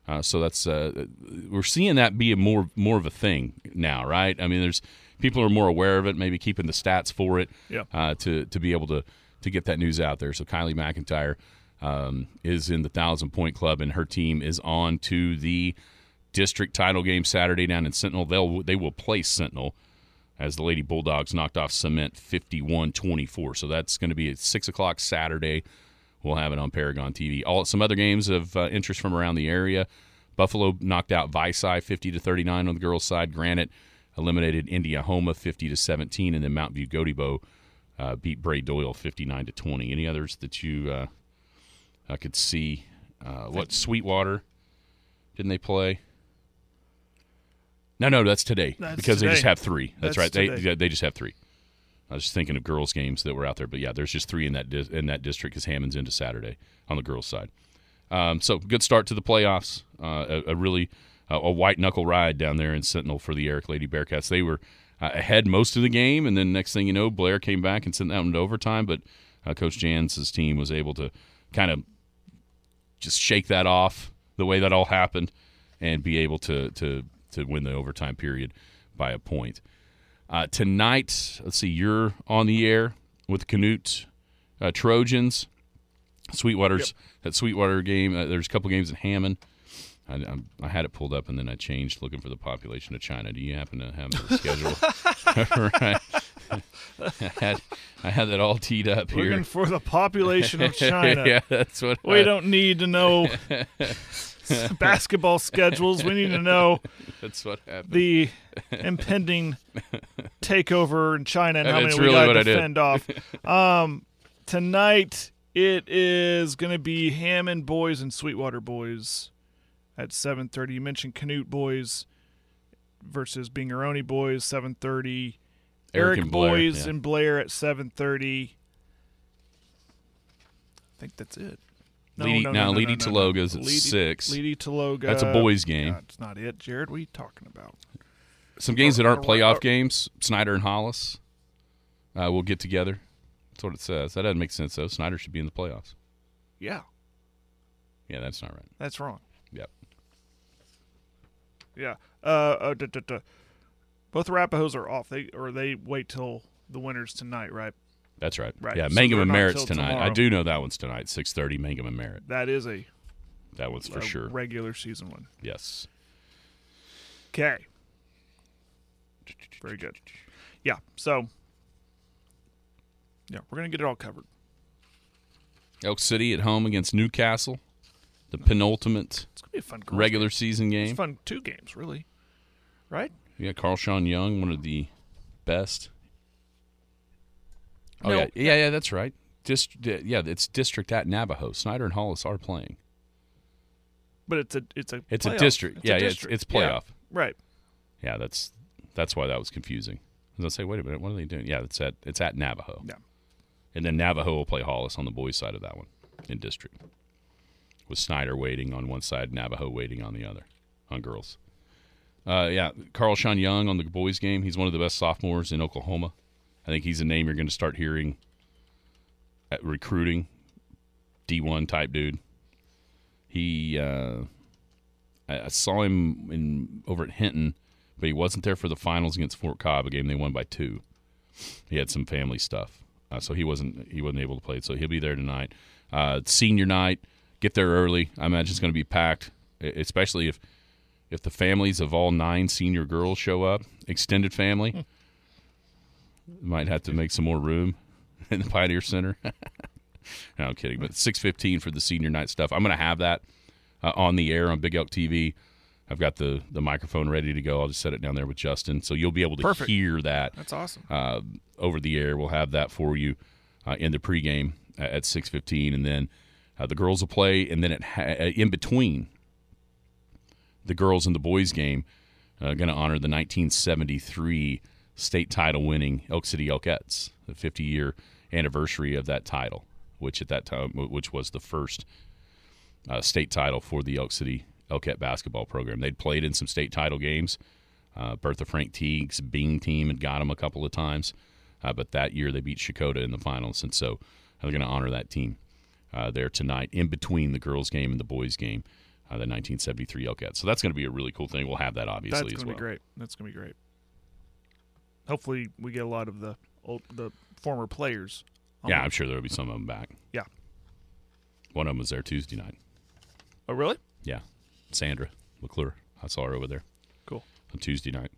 Uh, so that's uh, we're seeing that be a more more of a thing now, right? I mean, there's people are more aware of it, maybe keeping the stats for it Yeah. uh, to to be able to to get that news out there. So Kylie McIntyre um, is in the thousand point club, and her team is on to the district title game Saturday down in Sentinel. They'll they will play Sentinel as the Lady Bulldogs knocked off Cement 51-24. So that's going to be at six o'clock Saturday. We'll have it on Paragon TV. All some other games of uh, interest from around the area. Buffalo knocked out Vici 50 to 39 on the girls' side. Granite eliminated Indiahoma 50 to 17, and then Mount View Gotebo uh, beat Bray Doyle 59 to 20. Any others that you uh, I could see? Uh, what Sweetwater didn't they play? No, no, that's today That's because they just have three. That's, That's right. They today. yeah, they just have three. I was just thinking of girls' games that were out there, but yeah, there's just three in that dis- in that district because Hammond's into Saturday on the girls' side. Um, so good start to the playoffs. Uh, a, a really uh, a white knuckle ride down there in Sentinel for the Erick Lady Bearcats. They were uh, ahead most of the game, and then next thing you know, Blair came back and sent that one to overtime. But uh, Coach Jans's team was able to kind of just shake that off the way that all happened and be able to to to win the overtime period by a point. Uh, tonight, let's see, you're on the air with Canute uh, Trojans. Sweetwater's that Sweetwater game. Uh, there's a couple games in Hammond. I, I'm- I had it pulled up and then I changed looking for the population of China. Do you happen to have the schedule? right. I had, I had that all teed up here. Looking for the population of China. yeah, that's what We I- don't need to know basketball schedules. We need to know That's what happened. the impending takeover in China and how many we really got what to fend off. Um, tonight it is going to be Hammond boys and Sweetwater boys at 7:30. You mentioned Canute boys versus Binger-Oney boys 7:30. Erick Erick, and Blair, boys yeah. and Blair at 7:30. I think that's it. Lady- now, Lady Taloga's at 6. Lady Taloga. That's a boys' game. That's not it, Jared. What are you talking about? Some games that aren't playoff games, Snyder and Hollis uh, will get together. That's what it says. That doesn't make sense, though. Snyder should be in the playoffs. Yeah, Yeah, that's not right. that's wrong. Yep. Yeah. Uh, uh duh, duh, duh. both Arapahoes are off. They or they wait till the winners tonight, right? That's right. Right, Yeah, so Mangum and Merritt's tonight. I do know that one's tonight, 6.30, Mangum and Merritt. That is a, That one's for sure. regular season one. Yes. Okay. Very good. Yeah. So. Yeah, we're gonna get it all covered. Elk City at home against Newcastle, the penultimate It's gonna be a fun regular game. season It's game. fun two games, really. Right? Yeah, Carl Sean Young, one of the best. Oh No. yeah, yeah, yeah, that's right. Dist- yeah, it's district at Navajo. Snyder and Hollis are playing. But it's a it's a It's a district. It's Yeah, a yeah, it's- district. it's Yeah, playoff. Right. Yeah, that's that's why that was confusing. I was gonna say, wait a minute, what are they doing? Yeah, it's at it's at Navajo. Yeah. And then Navajo will play Hollis on the boys' side of that one in district. With Snyder waiting on one side, Navajo waiting on the other, on girls. Uh, yeah, Carl Sean Young on the boys game. He's one of the best sophomores in Oklahoma. I think he's a name you're going to start hearing at recruiting. D1 type dude. He, uh, I, saw him in over at Hinton, but he wasn't there for the finals against Fort Cobb, a game they won by two. He had some family stuff, uh, so he wasn't he wasn't able to play. So he'll be there tonight. Uh, senior night, get there early. I imagine it's going to be packed, especially if if the families of all nine senior girls show up, extended family. Might have to make some more room in the Pioneer Center. no, I'm kidding. But 6:15 for the senior night stuff. I'm going to have that uh, on the air on Big Elk TV. I've got the the microphone ready to go. I'll just set it down there with Justin, so you'll be able to Perfect. hear that That's awesome. uh, over the air. We'll have that for you uh, in the pregame at, at 6:15, and then uh, the girls will play, and then it ha- uh, in between the girls and the boys game, uh, going to honor the 1973 state title winning Elk City Elkettes, the 50 year anniversary of that title, which at that time which was the first uh, state title for the Elk City Elkette basketball program. They'd played in some state title games. Uh, Bertha Frank Teague's Byng team had got them a couple of times, uh, but that year they beat Shakota in the finals, and so they're going to honor that team uh, there tonight in between the girls' game and the boys' game, uh, the 1973 Elkette. So that's going to be a really cool thing. We'll have that obviously That's as gonna be great. That's gonna be great. Hopefully, we get a lot of the old, the former players. on Yeah, I'm sure there'll be some of them back. Yeah. One of them was there Tuesday night. Oh, really? Yeah, Sandra McClure. I saw her over there. Cool. on Tuesday night.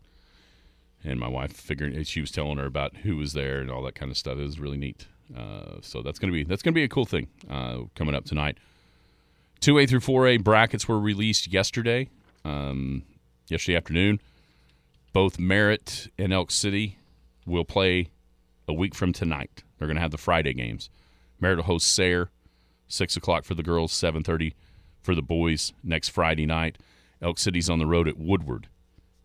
And my wife figured she was telling her about who was there and all that kind of stuff. It was really neat. Uh, so that's gonna be that's gonna be a cool thing uh, coming up tonight. Two A through four A brackets were released yesterday, um, yesterday afternoon. Both Merritt and Elk City will play a week from tonight. They're gonna have the Friday games. Merritt will host Sayre, six o'clock for the girls, seven thirty for the boys next Friday night. Elk City's on the road at Woodward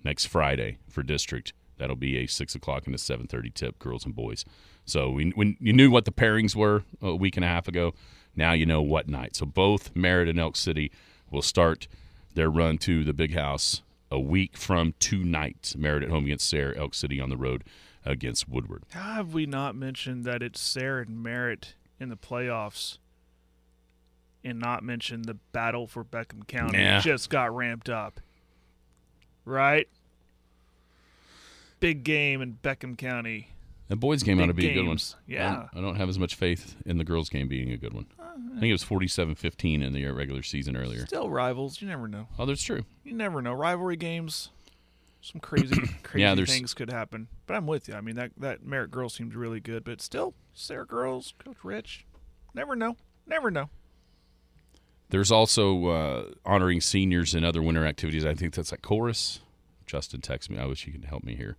next Friday for district. That'll be a six o'clock and a seven thirty tip, girls and boys. So we, when you knew what the pairings were a week and a half ago, now you know what night. So both Merritt and Elk City will start their run to the big house a week from tonight. Merritt at home against Sayre, Elk City on the road against Woodward. How have we not mentioned that it's Sayre and Merritt in the playoffs, and not mentioned the battle for Beckham County Nah. just got ramped up? Right. Big game in Beckham County. The boys game ought to be a good one. games. I Yeah. don't, I don't have as much faith in the girls game being a good one. I think it was 47-15 in the regular season earlier. Still rivals. You never know. Oh, that's true. You never know. Rivalry games. Some crazy, crazy Yeah, things could happen. But I'm with you. I mean, that that Merritt girls seemed really good, but still, Sayre girls, Coach Rich. Never know. Never know. There's also uh, honoring seniors and other winter activities. I think that's at Chorus. Justin texted me. I wish he could help me here.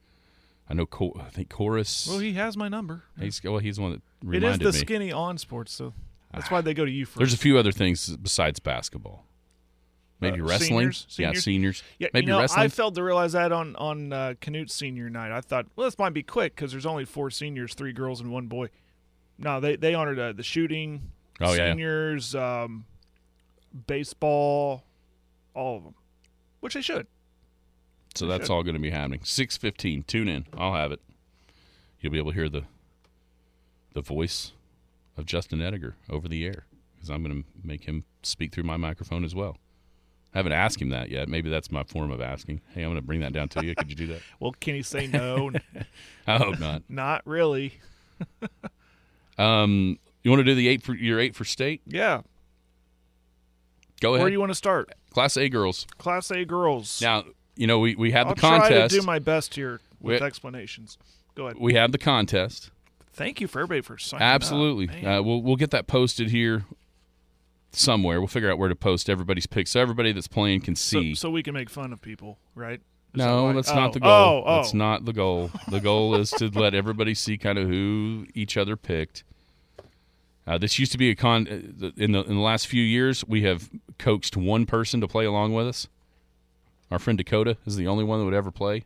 I know. I think Chorus. Well, he has my number. he's well. He's the one that It reminded is the me. skinny on sports, so that's why they go to you first. There's a few other things besides basketball. Maybe Uh, wrestling. seniors? Yeah, Seniors? seniors. yeah, Maybe you know, wrestling. I failed to realize that on on uh, Canute's senior night. I thought, well, this might be quick because there's only four seniors, three girls, and one boy. No, they they honored uh, the shooting, Oh, yeah, yeah. seniors, um, baseball, all of them, which they should. So that's all going to be happening. Six fifteen. Tune in. I'll have it. You'll be able to hear the the voice of Justin Ediger over the air because I'm going to make him speak through my microphone as well. I haven't asked him that yet. Maybe that's my form of asking. Hey, I'm going to bring that down to you. Could you do that? Well, can he say no? I hope not. Not really. Um, you want to do the eight for your eight for state? Yeah. Go ahead. Where do you want to start? Class A girls. Class A girls. Now you know we we had I'll the contest. I'll try to do my best here with We- explanations. Go ahead. we had the contest. Thank you for everybody for signing up. Absolutely. Uh, we'll we'll get that posted here somewhere. We'll figure out where to post everybody's picks so everybody that's playing can see. so we can make fun of people, right? Is no, why- that's oh, not the goal. Oh, oh. That's not the goal. The goal is to let everybody see kind of who each other picked. Uh, this used to be a con. uh, In the in the last few years, we have coaxed one person to play along with us. Our friend Dakota is the only one that would ever play.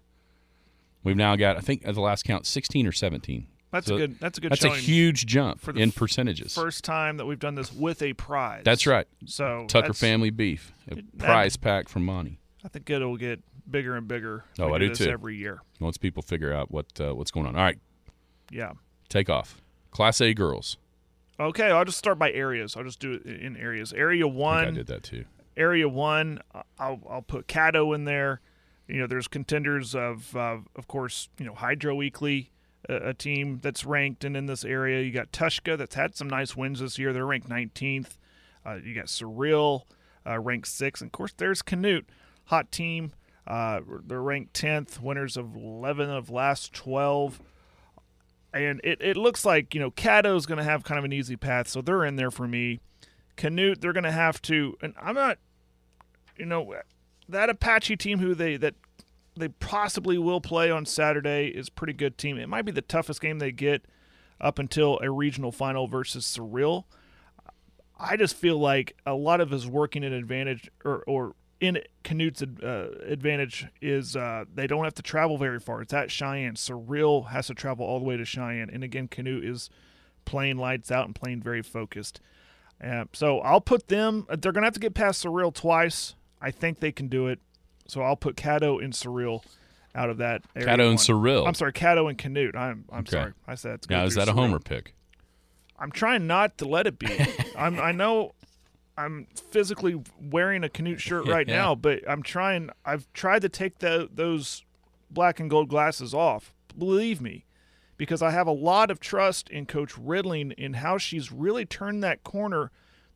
We've now got, I think, at the last count, sixteen or seventeen. That's So a good. That's a good. That's a huge jump for in percentages. First time that we've done this with a prize. That's right. So Tucker Family Beef, a It- prize pack from Monty. I think it'll get bigger and bigger. Oh, I do too. Every year. Once people figure out what uh, what's going on. All right, Yeah. take off. Class A girls. Okay, I'll just start by areas. I'll just do it in areas. Area I think I did that too. Area one, uh, I'll I'll put Caddo in there. You know, there's contenders of uh, of course, you know, Hydro-Eakly, a, a team that's ranked and in this area. You got Tushka that's had some nice wins this year. They're ranked 19th. Uh, you got Cyril, uh, ranked sixth, and of course there's Canute, hot team. Uh, they're ranked 10th, winners of 11 of last 12 and it, it looks like you know Caddo's going to have kind of an easy path, so they're in there for me. Canute, they're going to have to, and I'm not, you know, that Apache team who they that they possibly will play on Saturday is pretty good team. It might be the toughest game they get up until a regional final versus Cyril. I just feel like a lot of his working in advantage or or in Canute's uh, advantage is uh, they don't have to travel very far. It's at Cheyenne. Cyril has to travel all the way to Cheyenne, and again, Canute is playing lights out and playing very focused. Uh, so I'll put them. They're gonna have to get past Cyril twice. I think they can do it. So I'll put Caddo and Cyril out of that. area Caddo and. Cyril. I'm sorry, Caddo and Canute. I'm I'm Okay. sorry. I said it's good. Now, is that a homer pick? I'm trying not to let it be. I'm I know I'm physically wearing a Canute shirt right Yeah. now, but I'm trying I've tried to take the, those black and gold glasses off. Believe me, because I have a lot of trust in coach Ridling in how she's really turned that corner.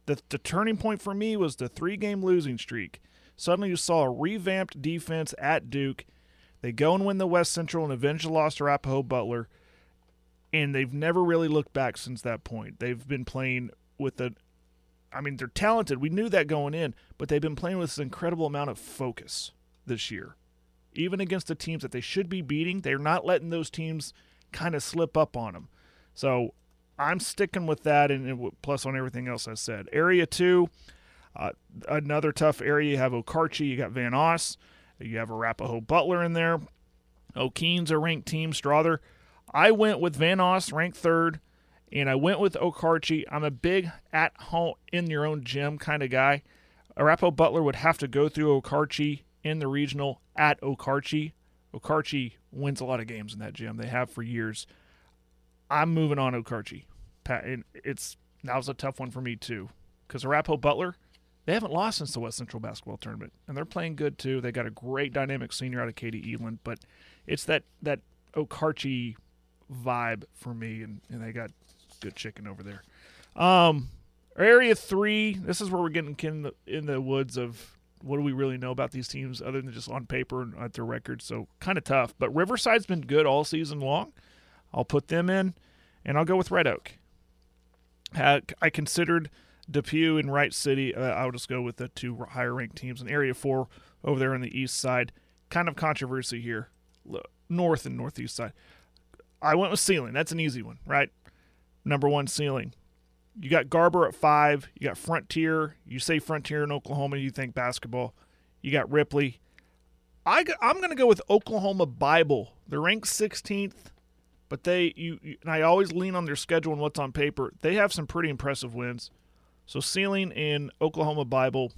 The the turning point for me was the 3-game losing streak. Suddenly you saw a revamped defense at Duke. They go and win the West Central and avenge the loss to Arapaho Butler and they've never really looked back since that point. They've been playing with a I mean, they're talented. We knew that going in, but they've been playing with this incredible amount of focus this year. Even against the teams that they should be beating, they're not letting those teams kind of slip up on them. So I'm sticking with that, and plus on everything else I said. Area two, uh, another tough area. You have Okarche, you got Vanoss, you have Arapaho Butler in there. Okeene's a ranked team. Strother. I went with Vanoss, ranked third, and I went with Okarche. I'm a big at home in your own gym kind of guy. Arapaho Butler would have to go through Okarche in the regional at Okarche. Okarche wins a lot of games in that gym. They have for years. I'm moving on Okarche. Pat, and it's that was a tough one for me too, because Arapaho Butler they haven't lost since the West Central basketball tournament, and they're playing good too. They got a great dynamic senior out of Katie Eland, but it's that that Okarche vibe for me, and, and they got good chicken over there. Um, area three. This is where we're getting in the in the woods of what do we really know about these teams other than just on paper and at their records. So kind of tough. But Riverside's been good all season long. I'll put them in, and I'll go with Red Oak. I considered Depew and Wright City. Uh, I'll just go with the two higher ranked teams in Area Four over there on the east side. Kind of controversy here, north and northeast side. I went with Seiling. That's an easy one, right? Number one Seiling. You got Garber at five. You got Frontier. You say Frontier in Oklahoma, you think basketball. You got Ripley. I, am going to go with Oklahoma Bible. They're ranked 16th, but they you, you and I always lean on their schedule and what's on paper. They have some pretty impressive wins. So Seiling in Oklahoma Bible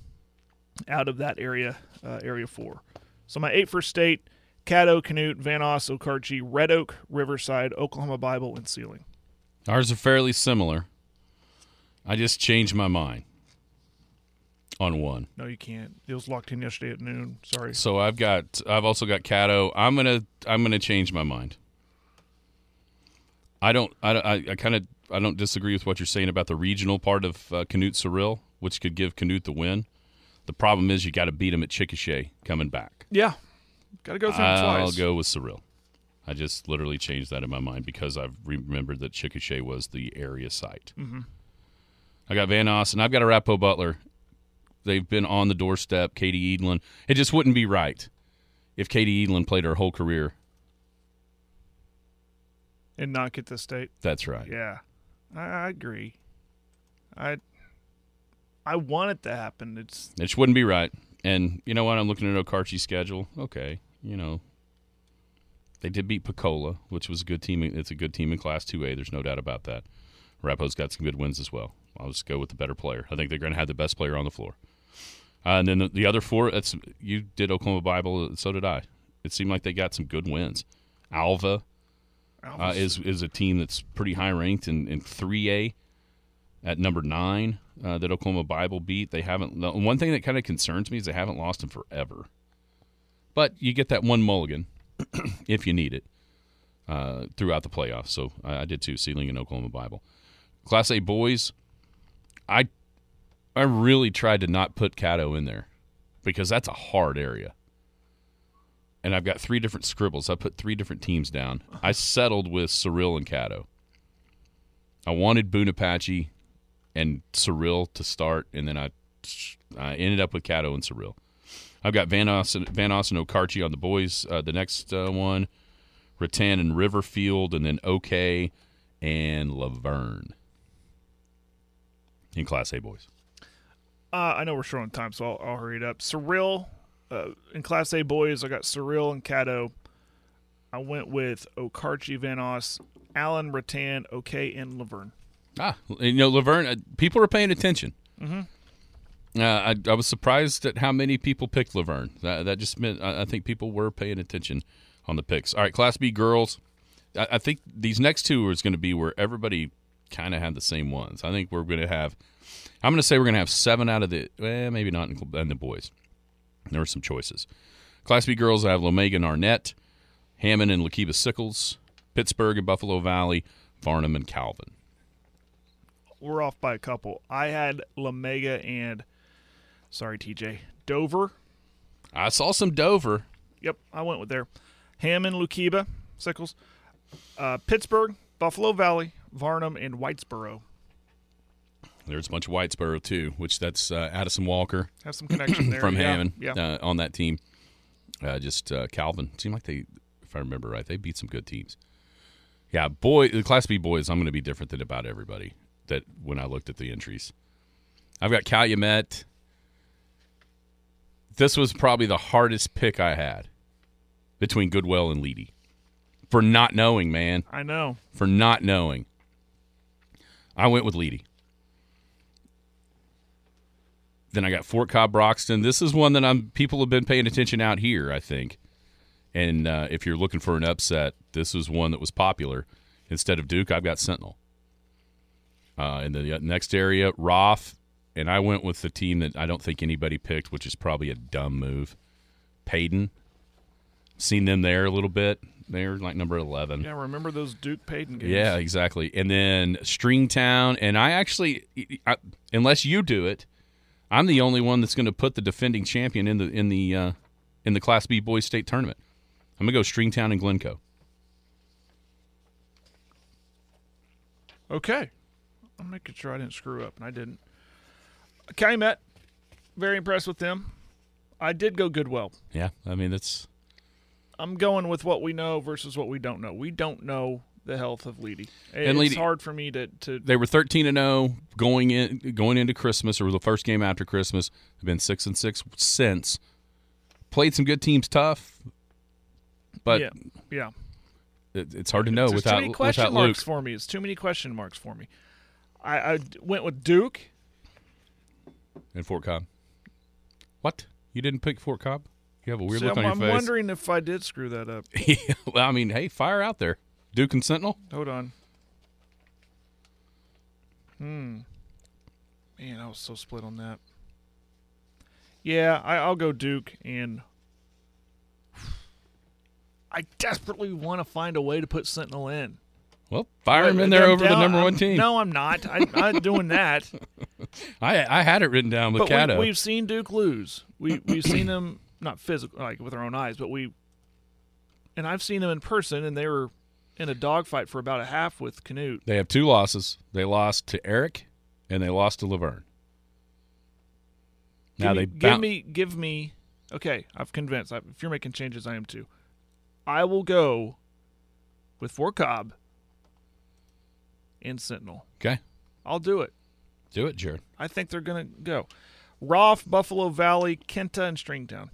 out of that area, uh, area four. So my eight for state: Caddo, Canute, Van Oss, Okarche, Red Oak, Riverside, Oklahoma Bible, and Seiling. Ours are fairly similar. I just changed my mind on one. No, you can't. It was locked in yesterday at noon. Sorry. So I've got I've also got Caddo. I'm gonna I'm gonna change my mind. I don't I I, I kind of I don't disagree with what you're saying about the regional part of uh, Canute Cyril, which could give Canute the win. The problem is you got to beat him at Chickasha coming back. Yeah, got to go through I'll twice. go with Cyril. I just literally changed that in my mind because I've remembered that Chickasha was the area site. Mm-hmm. I got Vanoss and I've got a Rapo Butler. They've been on the doorstep. Katie Edlin. It just wouldn't be right if Katie Edlin played her whole career. and not get the state. That's right. Yeah, I, agree. I I want it to happen. It's It wouldn't be right. And you know what? I'm looking at Okarche's schedule. Okay, you know, they did beat Pocola, which was a good team. It's a good team in Class 2A. There's no doubt about that. Rapo's got some good wins as well. I'll just go with the better player. I think they're going to have the best player on the floor. Uh, and then the, the other four, that's you did Oklahoma Bible, so did I. It seemed like they got some good wins. Alva uh, is is a team that's pretty high ranked in in three A at number nine uh, that Oklahoma Bible beat. They haven't. One thing that kind of concerns me is they haven't lost them forever. But you get that one mulligan if you need it uh, throughout the playoffs. So I, I did too. Seiling and Oklahoma Bible, Class A boys. I I really tried to not put Caddo in there because that's a hard area. And I've got three different scribbles. I put three different teams down. I settled with Cyril and Caddo. I wanted Boone Apache and Cyril to start, and then I, I ended up with Caddo and Cyril. I've got Van Austin, Van Austin Okarche on the boys. Uh, the next uh, one, Rattan and Riverfield, and then OK and Laverne in Class A boys. Uh, I know we're short on time, so I'll, I'll hurry it up. Cyril, uh, in Class A boys, I got Cyril and Caddo. I went with Okarche, Vanoss, Allen, Rattan, OK, and Laverne. Ah, you know, Laverne, uh, people are paying attention. Mm-hmm. Uh, I, I was surprised at how many people picked Laverne. That, that just meant I, I think people were paying attention on the picks. All right, Class B girls. I, I think these next two is going to be where everybody kind of had the same ones. I think we're going to have. I'm going to say we're going to have seven out of the. Well, maybe not in, in the boys. There were some choices. Class B girls. I have Lomega and Arnett, Hammond and Lookeba Sickles, Pittsburg and Buffalo Valley, Varnum and Calvin. We're off by a couple. I had Lomega and, sorry, TJ, Dover. I saw some Dover. Yep, I went with there. Hammond, Lookeba, Sickles, uh, Pittsburg, Buffalo Valley, Varnum, and Whitesboro. There's a bunch of Whitesboro too, which that's uh, Addison Walker Have some connection there. from yeah, Hammond Yeah. Uh, on that team. Uh, just uh, Calvin seemed like they, if I remember right, they beat some good teams. Yeah, boy, the Class B boys. I'm going to be different than about everybody. That when I looked at the entries, I've got Calumet. This was probably the hardest pick I had between Goodwell and Leedey for not knowing, man I know. for not knowing. I went with Leedey. Then I got Fort Cobb Broxton. This is one that I'm people have been paying attention out here, I think. And uh, if you're looking for an upset, this was one that was popular. Instead of Duke, I've got Sentinel. Uh, in the next area, Roff, and I went with the team that I don't think anybody picked, which is probably a dumb move. Payton. Seen them there a little bit. They're like number 11. Yeah, remember those Duke Payton games? Yeah, exactly. And then Stringtown, and I actually, I, unless you do it, I'm the only one that's going to put the defending champion in the in the uh, in the Class B boys state tournament. I'm gonna go Stringtown and Glencoe. Okay. I'm making sure I didn't screw up, and I didn't. Calumet, very impressed with them. I did go Goodwell. Yeah, I mean that's I'm going with what we know versus what we don't know. We don't know the health of Leedey. And It's hard for me to, to they were 13 and 0 going in going into Christmas or the first game after Christmas. They've been six and six since. Played some good teams tough, but yeah, yeah. it, it's hard to know There's without too many question without Luke. marks for me. It's too many question marks for me. I went with Duke. And Fort Cobb. What? You didn't pick Fort Cobb? You have a weird See, look I'm, on your I'm face. wondering if I did screw that up. well, I mean, hey, fire out there. Duke and Sentinel. Hold on. Hmm. Man, I was so split on that. Yeah, I, I'll go Duke, and I desperately want to find a way to put Sentinel in. Well, fire him in there I'm over the down- number I'm- one team. No, I'm not. I, I'm not doing that. I I had it written down with Caddo. we, we've seen Duke lose. We we've seen them not physical like with our own eyes, but we and I've seen them in person, and they were in a dogfight for about a half with Canute. they have two losses. They lost to Erick, and they lost to Laverne. Give Now me, they give boun- me give me. Okay, I've convinced. I, if you're making changes, I am too. I will go with Fort Cobb and Sentinel. Okay, I'll do it. do it, Jared. I think they're gonna go. Roff, Buffalo Valley, Kinta, and Stringtown.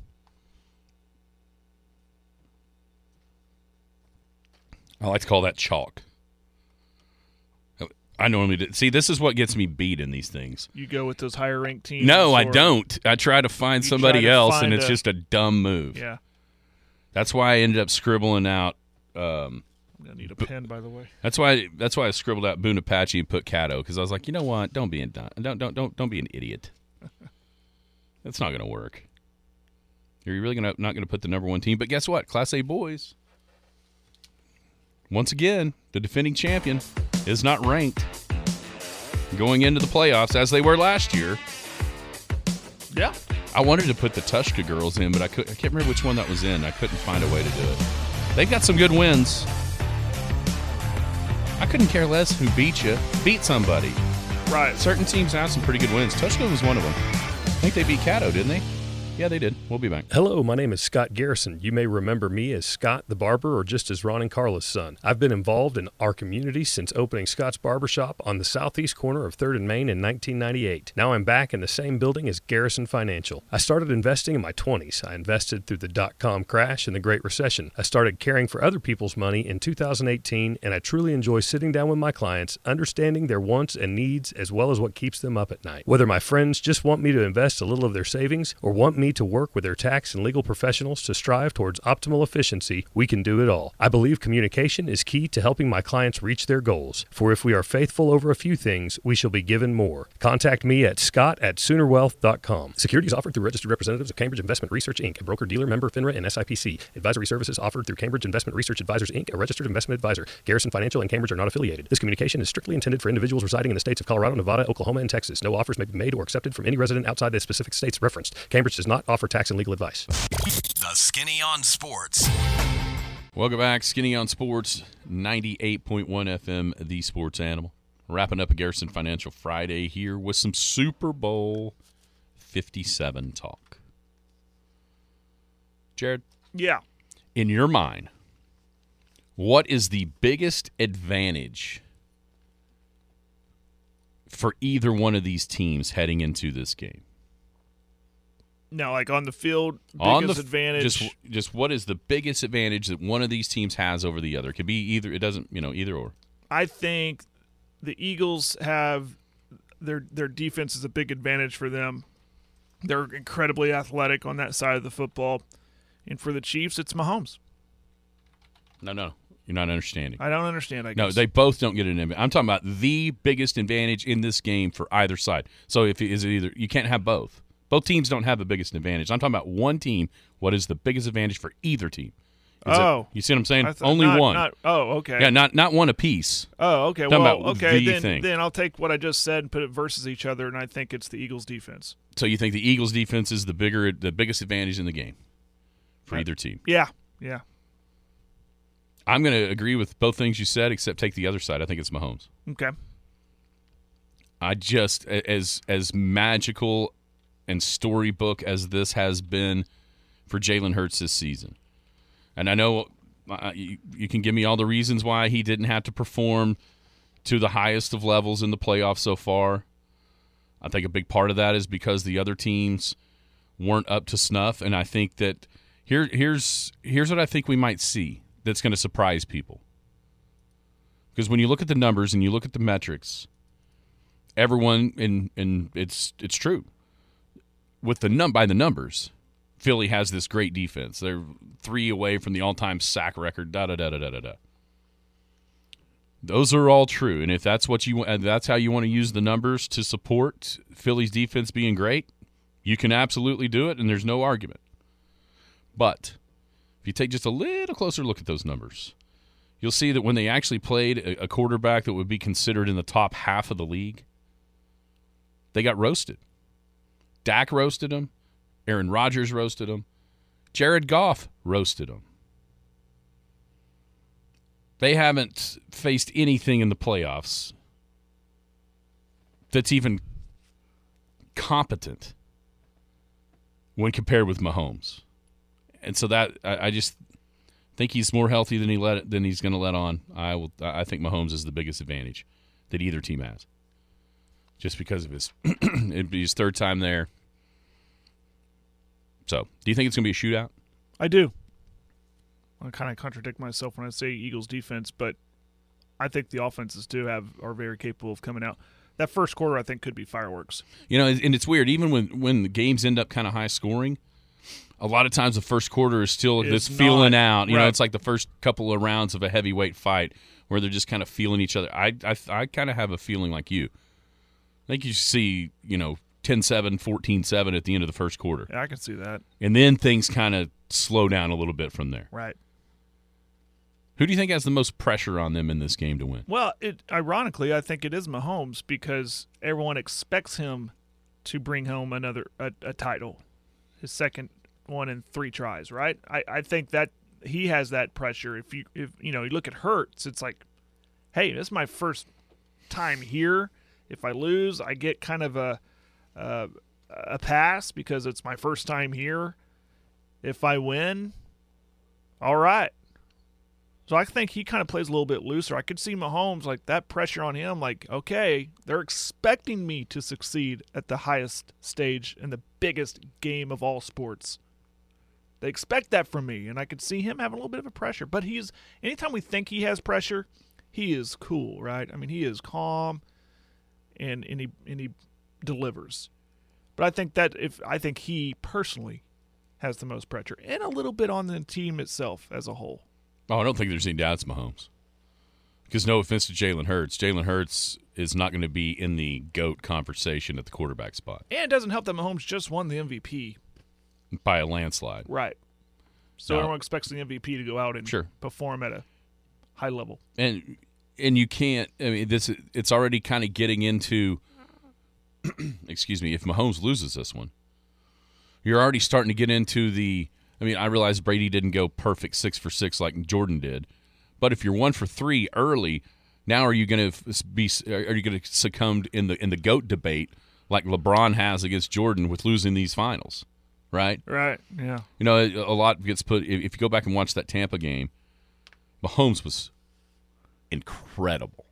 I like to call that chalk. I normally do. See, this is what gets me beat in these things. You go with those higher ranked teams. No, I don't. I try to find You somebody try to else, and it's a- just a dumb move. Yeah, That's why I ended up scribbling out. Um, I'm gonna need a pen, by the way. that's why. That's why I scribbled out Boone Apache and put Caddo because I was like, you know what? Don't be a don't don't don't don't, don't be an idiot. That's not going to work. Are You're really gonna not going to put the number one team, but guess what? Class A boys. Once again, the defending champion is not ranked going into the playoffs as they were last year. Yeah, I wanted to put the Tushka girls in, but I could I can't remember which one that was in. I couldn't find a way to do it. They've got some good wins. I couldn't care less who beat you. Beat somebody. right. Certain teams have some pretty good wins. Tushka was one of them. I think they beat Caddo, didn't they? Yeah, they did. We'll be back. Hello, my name is Scott Garrison. You may remember me as Scott the Barber or just as Ron and Carla's son. I've been involved in our community since opening Scott's Barbershop on the southeast corner of 3rd and Main in 1998. Now I'm back in the same building as Garrison Financial. I started investing in my 20s. I invested through the dot com crash and the Great Recession. I started caring for other people's money in 2018, and I truly enjoy sitting down with my clients, understanding their wants and needs as well as what keeps them up at night. Whether my friends just want me to invest a little of their savings or want me to work with their tax and legal professionals to strive towards optimal efficiency, we can do it all. I believe communication is key to helping my clients reach their goals. For if we are faithful over a few things, we shall be given more. Contact me at scott at soonerwealth.com. Securities offered through registered representatives of Cambridge Investment Research Inc., a broker dealer member FINRA and SIPC. Advisory services offered through Cambridge Investment Research Advisors Inc., a registered investment advisor. Garrison Financial and Cambridge are not affiliated. This communication is strictly intended for individuals residing in the states of Colorado, Nevada, Oklahoma, and Texas. No offers may be made or accepted from any resident outside the specific states referenced. Cambridge does not offer tax and legal advice. The Skinny on Sports. Welcome back. Skinny on Sports, 98.1 FM, the sports animal. Wrapping up a Garrison Financial Friday here with some Super Bowl 57 talk. Jared, Yeah, in your mind, what is the biggest advantage for either one of these teams heading into this game? Now like on the field, biggest on the advantage. Just, just what is the biggest advantage that one of these teams has over the other? It could be either. It doesn't, you know, either or. I think the Eagles have their their defense is a big advantage for them. They're incredibly athletic on that side of the football, and for the Chiefs, it's Mahomes. No, no, you're not understanding. I don't understand. I guess No, they both don't get an advantage. I'm talking about the biggest advantage in this game for either side. So if it is it either you can't have both. Both teams don't have the biggest advantage. I'm talking about one team. What is the biggest advantage for either team? Is it- Oh. you see what I'm saying? Thought- Only not- one. not- oh, okay. yeah, not not one apiece. Oh, okay. Talking Well, okay. the Then, thing. then I'll take what I just said and put it versus each other, and I think it's the Eagles' defense. So you think the Eagles' defense is the bigger, the biggest advantage in the game for Right. either team? Yeah, yeah. I'm going to agree with both things you said, except take the other side. I think it's Mahomes. Okay. I just as as magical and storybook as this has been for Jalen Hurts this season, and I know uh, you, you can give me all the reasons why he didn't have to perform to the highest of levels in the playoffs so far. I think a big part of that is because the other teams weren't up to snuff, and I think that here here's here's what I think we might see that's going to surprise people. Because when you look at the numbers and you look at the metrics, everyone and and it's it's true. With the num by the numbers, Philly has this great defense. They're three away from the all-time sack record. Da da da da da da. Those are all true, and if that's what you that's how you want to use the numbers to support Philly's defense being great, you can absolutely do it, and there's no argument. But if you take just a little closer look at those numbers, you'll see that when they actually played a quarterback that would be considered in the top half of the league, they got roasted. Dak roasted him. Aaron Rodgers roasted him. Jared Goff roasted him. They haven't faced anything in the playoffs that's even competent when compared with Mahomes. And so that I, just think he's more healthy than he let than he's going to let on. I will. I think Mahomes is the biggest advantage that either team has, just because of his it'd be his third time there. So, do you think it's going to be a shootout? I do. I kind of contradict myself when I say Eagles defense, but I think the offenses too have are very capable of coming out. That first quarter, I think, could be fireworks. You know, and it's weird. Even when when the games end up kind of high scoring, a lot of times the first quarter is still It's this feeling out. You know, it's like the first couple of rounds of a heavyweight fight where they're just kind of feeling each other. I I, I kind of have a feeling like you. I think you see, you know, 10-7, 14-7 at the end of the first quarter. Yeah, I can see that. And then things kind of slow down a little bit from there. Right. Who do you think has the most pressure on them in this game to win? Well, it ironically, I think it is Mahomes because everyone expects him to bring home another a, a title, his second one in three tries. Right. I, I think that he has that pressure. If you if you know you look at Hurts, it's like, hey, this is my first time here. If I lose, I get kind of a a, a pass because it's my first time here. If I win, all right. So I think he kind of plays a little bit looser. I could see Mahomes like that pressure on him, like, okay, they're expecting me to succeed at the highest stage in the biggest game of all sports. They expect that from me, and I could see him having a little bit of a pressure. But he's anytime we think he has pressure, he is cool, right? I mean, he is calm, and and he and he delivers. But I think that if I think he personally has the most pressure, and a little bit on the team itself as a whole. Oh, I don't think there's any doubt it's Mahomes. Because no offense to Jalen Hurts, Jalen Hurts is not going to be in the GOAT conversation at the quarterback spot And it doesn't help that Mahomes just won the MVP. by a landslide. Right. So No. everyone expects the MVP to go out and Sure. perform at a high level. and and you can't. I mean, this it's already kind of getting into. excuse me. If Mahomes loses this one, you're already starting to get into the. I mean, I realize Brady didn't go perfect six for six like Jordan did, but if you're one for three early, now are you going to be? Are you going to succumb in the in the goat debate like LeBron has against Jordan with losing these finals? Right. Right. Yeah. You know, a lot gets put. If if you go back and watch that Tampa game, Mahomes was incredible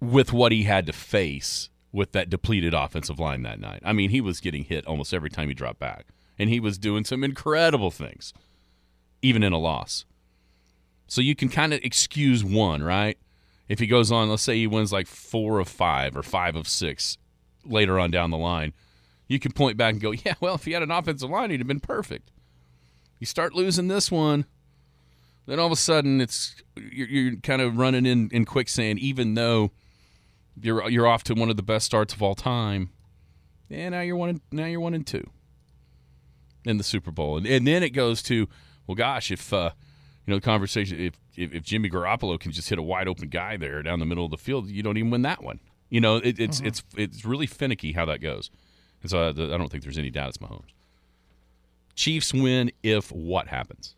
with what he had to face with that depleted offensive line that night. I mean, he was getting hit almost every time he dropped back, and he was doing some incredible things, even in a loss. So you can kind of excuse one, right? If he goes on, let's say he wins like four of five or five of six later on down the line, you can point back and go, yeah, well, if he had an offensive line, he'd have been perfect. You start losing this one, then all of a sudden it's you're, you're kind of running in, in quicksand, even though you're you're off to one of the best starts of all time. And now you're one and, now you're one and two in the Super Bowl, and, and then it goes to well, gosh, if uh, you know the conversation, if, if if Jimmy Garoppolo can just hit a wide open guy there down the middle of the field, you don't even win that one. You know, it, it's it's it's really finicky how that goes. And so I, I don't think there's any doubt it's Mahomes. Chiefs win if what happens?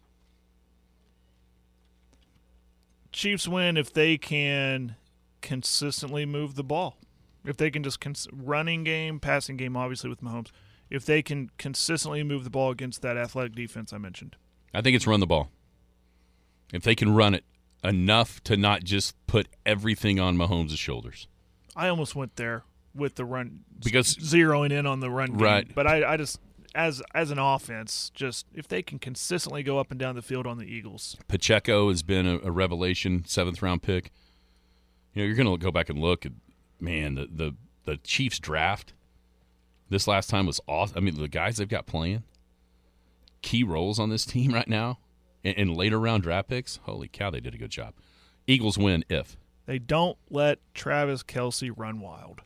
Chiefs win if they can consistently move the ball. If they can just cons- running game, passing game, obviously with Mahomes. If they can consistently move the ball against that athletic defense I mentioned. I think it's run the ball. If they can run it enough to not just put everything on Mahomes' shoulders. I almost went there with the run Because- zeroing in on the run game. Right. But I, I just as as an offense, just if they can consistently go up and down the field on the Eagles. Pacheco has been a, a revelation, seventh round pick. You know, you're going to go back and look at, man, the, the, the Chiefs draft this last time was awesome. I mean, the guys they've got playing, key roles on this team right now, and, and later round draft picks. Holy cow, they did a good job. Eagles win if. They don't let Travis Kelce run wild.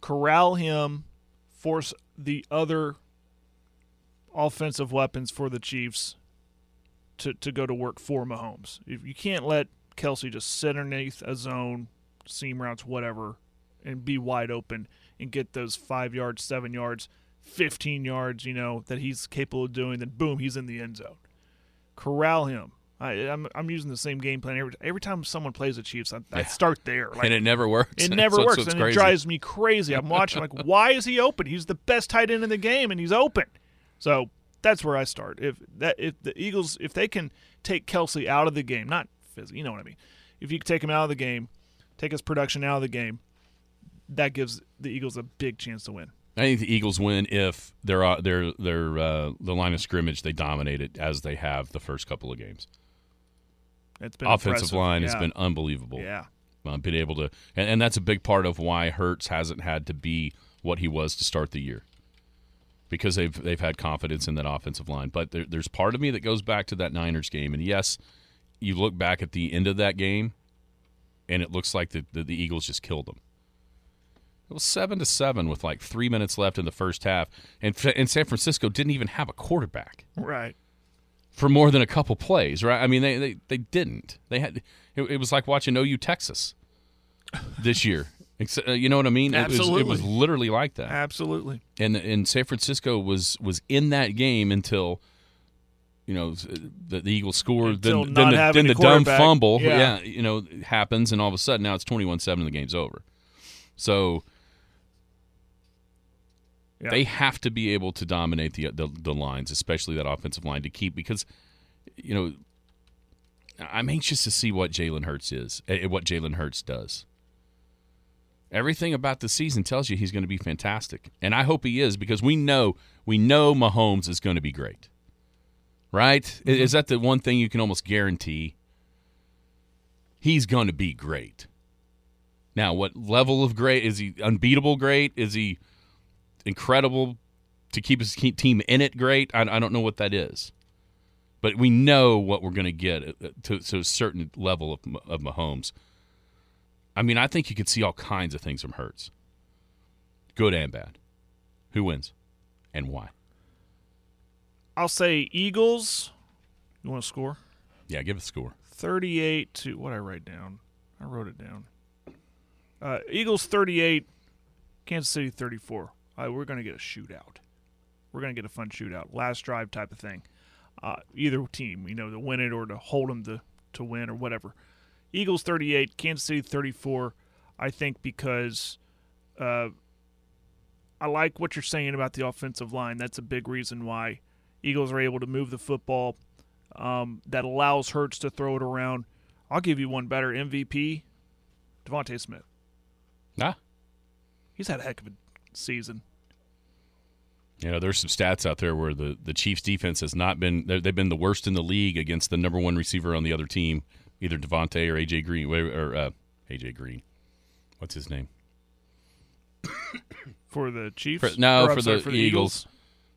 Corral him, force the other offensive weapons for the Chiefs to, to go to work for Mahomes. If you can't let Kelce just sit underneath a zone, seam routes, whatever, and be wide open and get those five yards, seven yards, fifteen yards, you know, that he's capable of doing, then boom, he's in the end zone. Corral him. I, I'm I'm using the same game plan every every time someone plays the Chiefs. I, I start there. Like, and it never works. it never works, and crazy. it drives me crazy. I'm watching like, why is he open? He's the best tight end in the game, and he's open. So that's where I start. If that if the Eagles if they can take Kelce out of the game, not physically, you know what I mean. If you can take him out of the game, take his production out of the game, that gives the Eagles a big chance to win. I think the Eagles win if they're uh, they're they're uh, the line of scrimmage they dominate it as they have the first couple of games. It's been offensive impressive. line has been unbelievable. Yeah. uh, been able to, and, and that's a big part of why Hurts hasn't had to be what he was to start the year, because they've they've had confidence in that offensive line. But there, there's part of me that goes back to that Niners game, and yes, you look back at the end of that game, and it looks like the the, the Eagles just killed them. It was seven to seven with like three minutes left in the first half, and and San Francisco didn't even have a quarterback Right. For more than a couple plays, right? I mean, they they, they didn't. They had it, it was like watching OU Texas this year. Uh, You know what I mean? It was, it was literally like that. Absolutely. And and San Francisco was was in that game until you know the, the Eagles scored. Until then then the, then the dumb fumble, Yeah. you know, happens, and all of a sudden now it's twenty one seven, and the game's over. So Yeah. they have to be able to dominate the, the the lines, especially that offensive line to keep because you know I'm anxious to see what Jalen Hurts is, eh, what Jalen Hurts does. Everything about the season tells you he's going to be fantastic, and I hope he is because we know we know Mahomes is going to be great. Right? I- Is that the one thing you can almost guarantee? He's going to be great. Now, what level of great is he? Unbeatable great? Is he incredible to keep his team in it? Great. I, I don't know what that is, but we know what we're going to get uh, to, to a certain level of, of Mahomes. I mean, I think you could see all kinds of things from Hurts, good and bad. Who wins, and why? I'll say Eagles. You want to score? Yeah, give a score. 38 to what I write down. I wrote it down. Uh, Eagles 38, Kansas City 34. We're going to get a shootout. We're going to get a fun shootout, last drive type of thing. Uh, either team, you know, to win it or to hold them to, to win or whatever. Eagles 38, Kansas City 34. I think because uh, I like what you're saying about the offensive line. That's a big reason why Eagles are able to move the football um, that allows Hurts to throw it around. I'll give you one better MVP, DeVonta Smith. Nah, He's had a heck of a season. You know, there's some stats out there where the, the Chiefs defense has not been, they've they've been the worst in the league against the number one receiver on the other team, either DeVonta or AJ Green, or uh, AJ Green. What's his name? For the Chiefs? For- no, Or, I'm for sorry, the Eagles.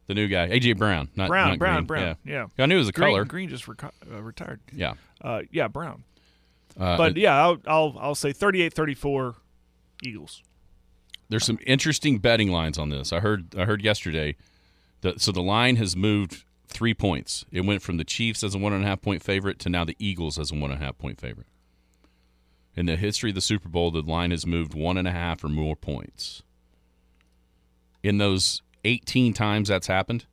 The new guy, AJ Brown. Not Brown, not Brown, Green. Brown. Yeah. Yeah. I knew it was a Green, color. Green just reco- uh, retired. Yeah. Uh, yeah, Brown. Uh, But yeah, I'll, I'll I'll say 38-34 Eagles. There's some interesting betting lines on this. I heard I heard yesterday that so the line has moved three points. It went from the Chiefs as a one and a half point favorite to now the Eagles as a one and a half point favorite. In the history of the Super Bowl, the line has moved one and a half or more points. In those 18 times that's happened,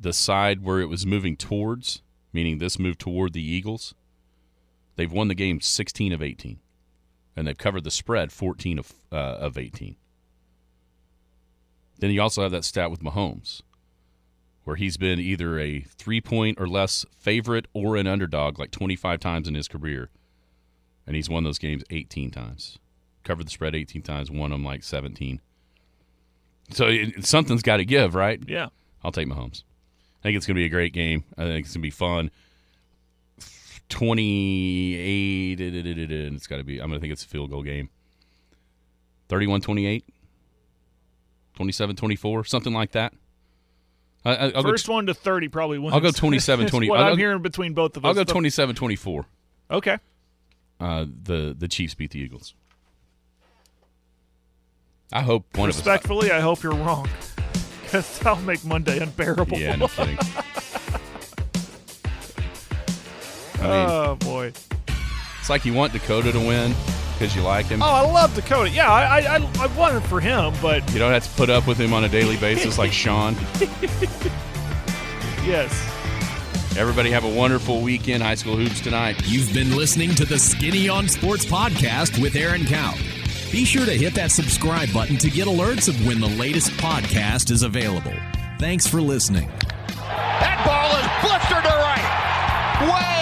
the side where it was moving towards, meaning this moved toward the Eagles, they've won the game 16 of 18 and they've covered the spread 14 of uh, of 18. Then you also have that stat with Mahomes, where he's been either a three point or less favorite or an underdog like 25 times in his career, and he's won those games 18 times, covered the spread 18 times, won them like 17. So it, something's got to give, right? Yeah. I'll take Mahomes. I think it's going to be a great game. I think it's going to be fun. 28, and it's got to be, I'm going to think it's a field goal game. 31 28, 27 24, something like that. I, I, I'll First go, one to 30 probably wins. I'll go 27 That's 20. what I'll I'm go- hearing between both of us. I'll go The- 27 24. Okay. Uh, the, the Chiefs beat the Eagles. I hope one of us. Respectfully, I hope you're wrong. Because that'll make Monday unbearable. Yeah, no kidding. I mean, oh, boy. it's like you want Dakota to win because you like him. Oh, I love Dakota. Yeah, I, I, I, I wanted for him, but You don't have to put up with him on a daily basis like Sean. yes. Everybody have a wonderful weekend. High school hoops tonight. You've been listening to the Skinny on Sports podcast with Aaron Cow. Be sure to hit that subscribe button to get alerts of when the latest podcast is available. Thanks for listening. That ball is blistered to right. Way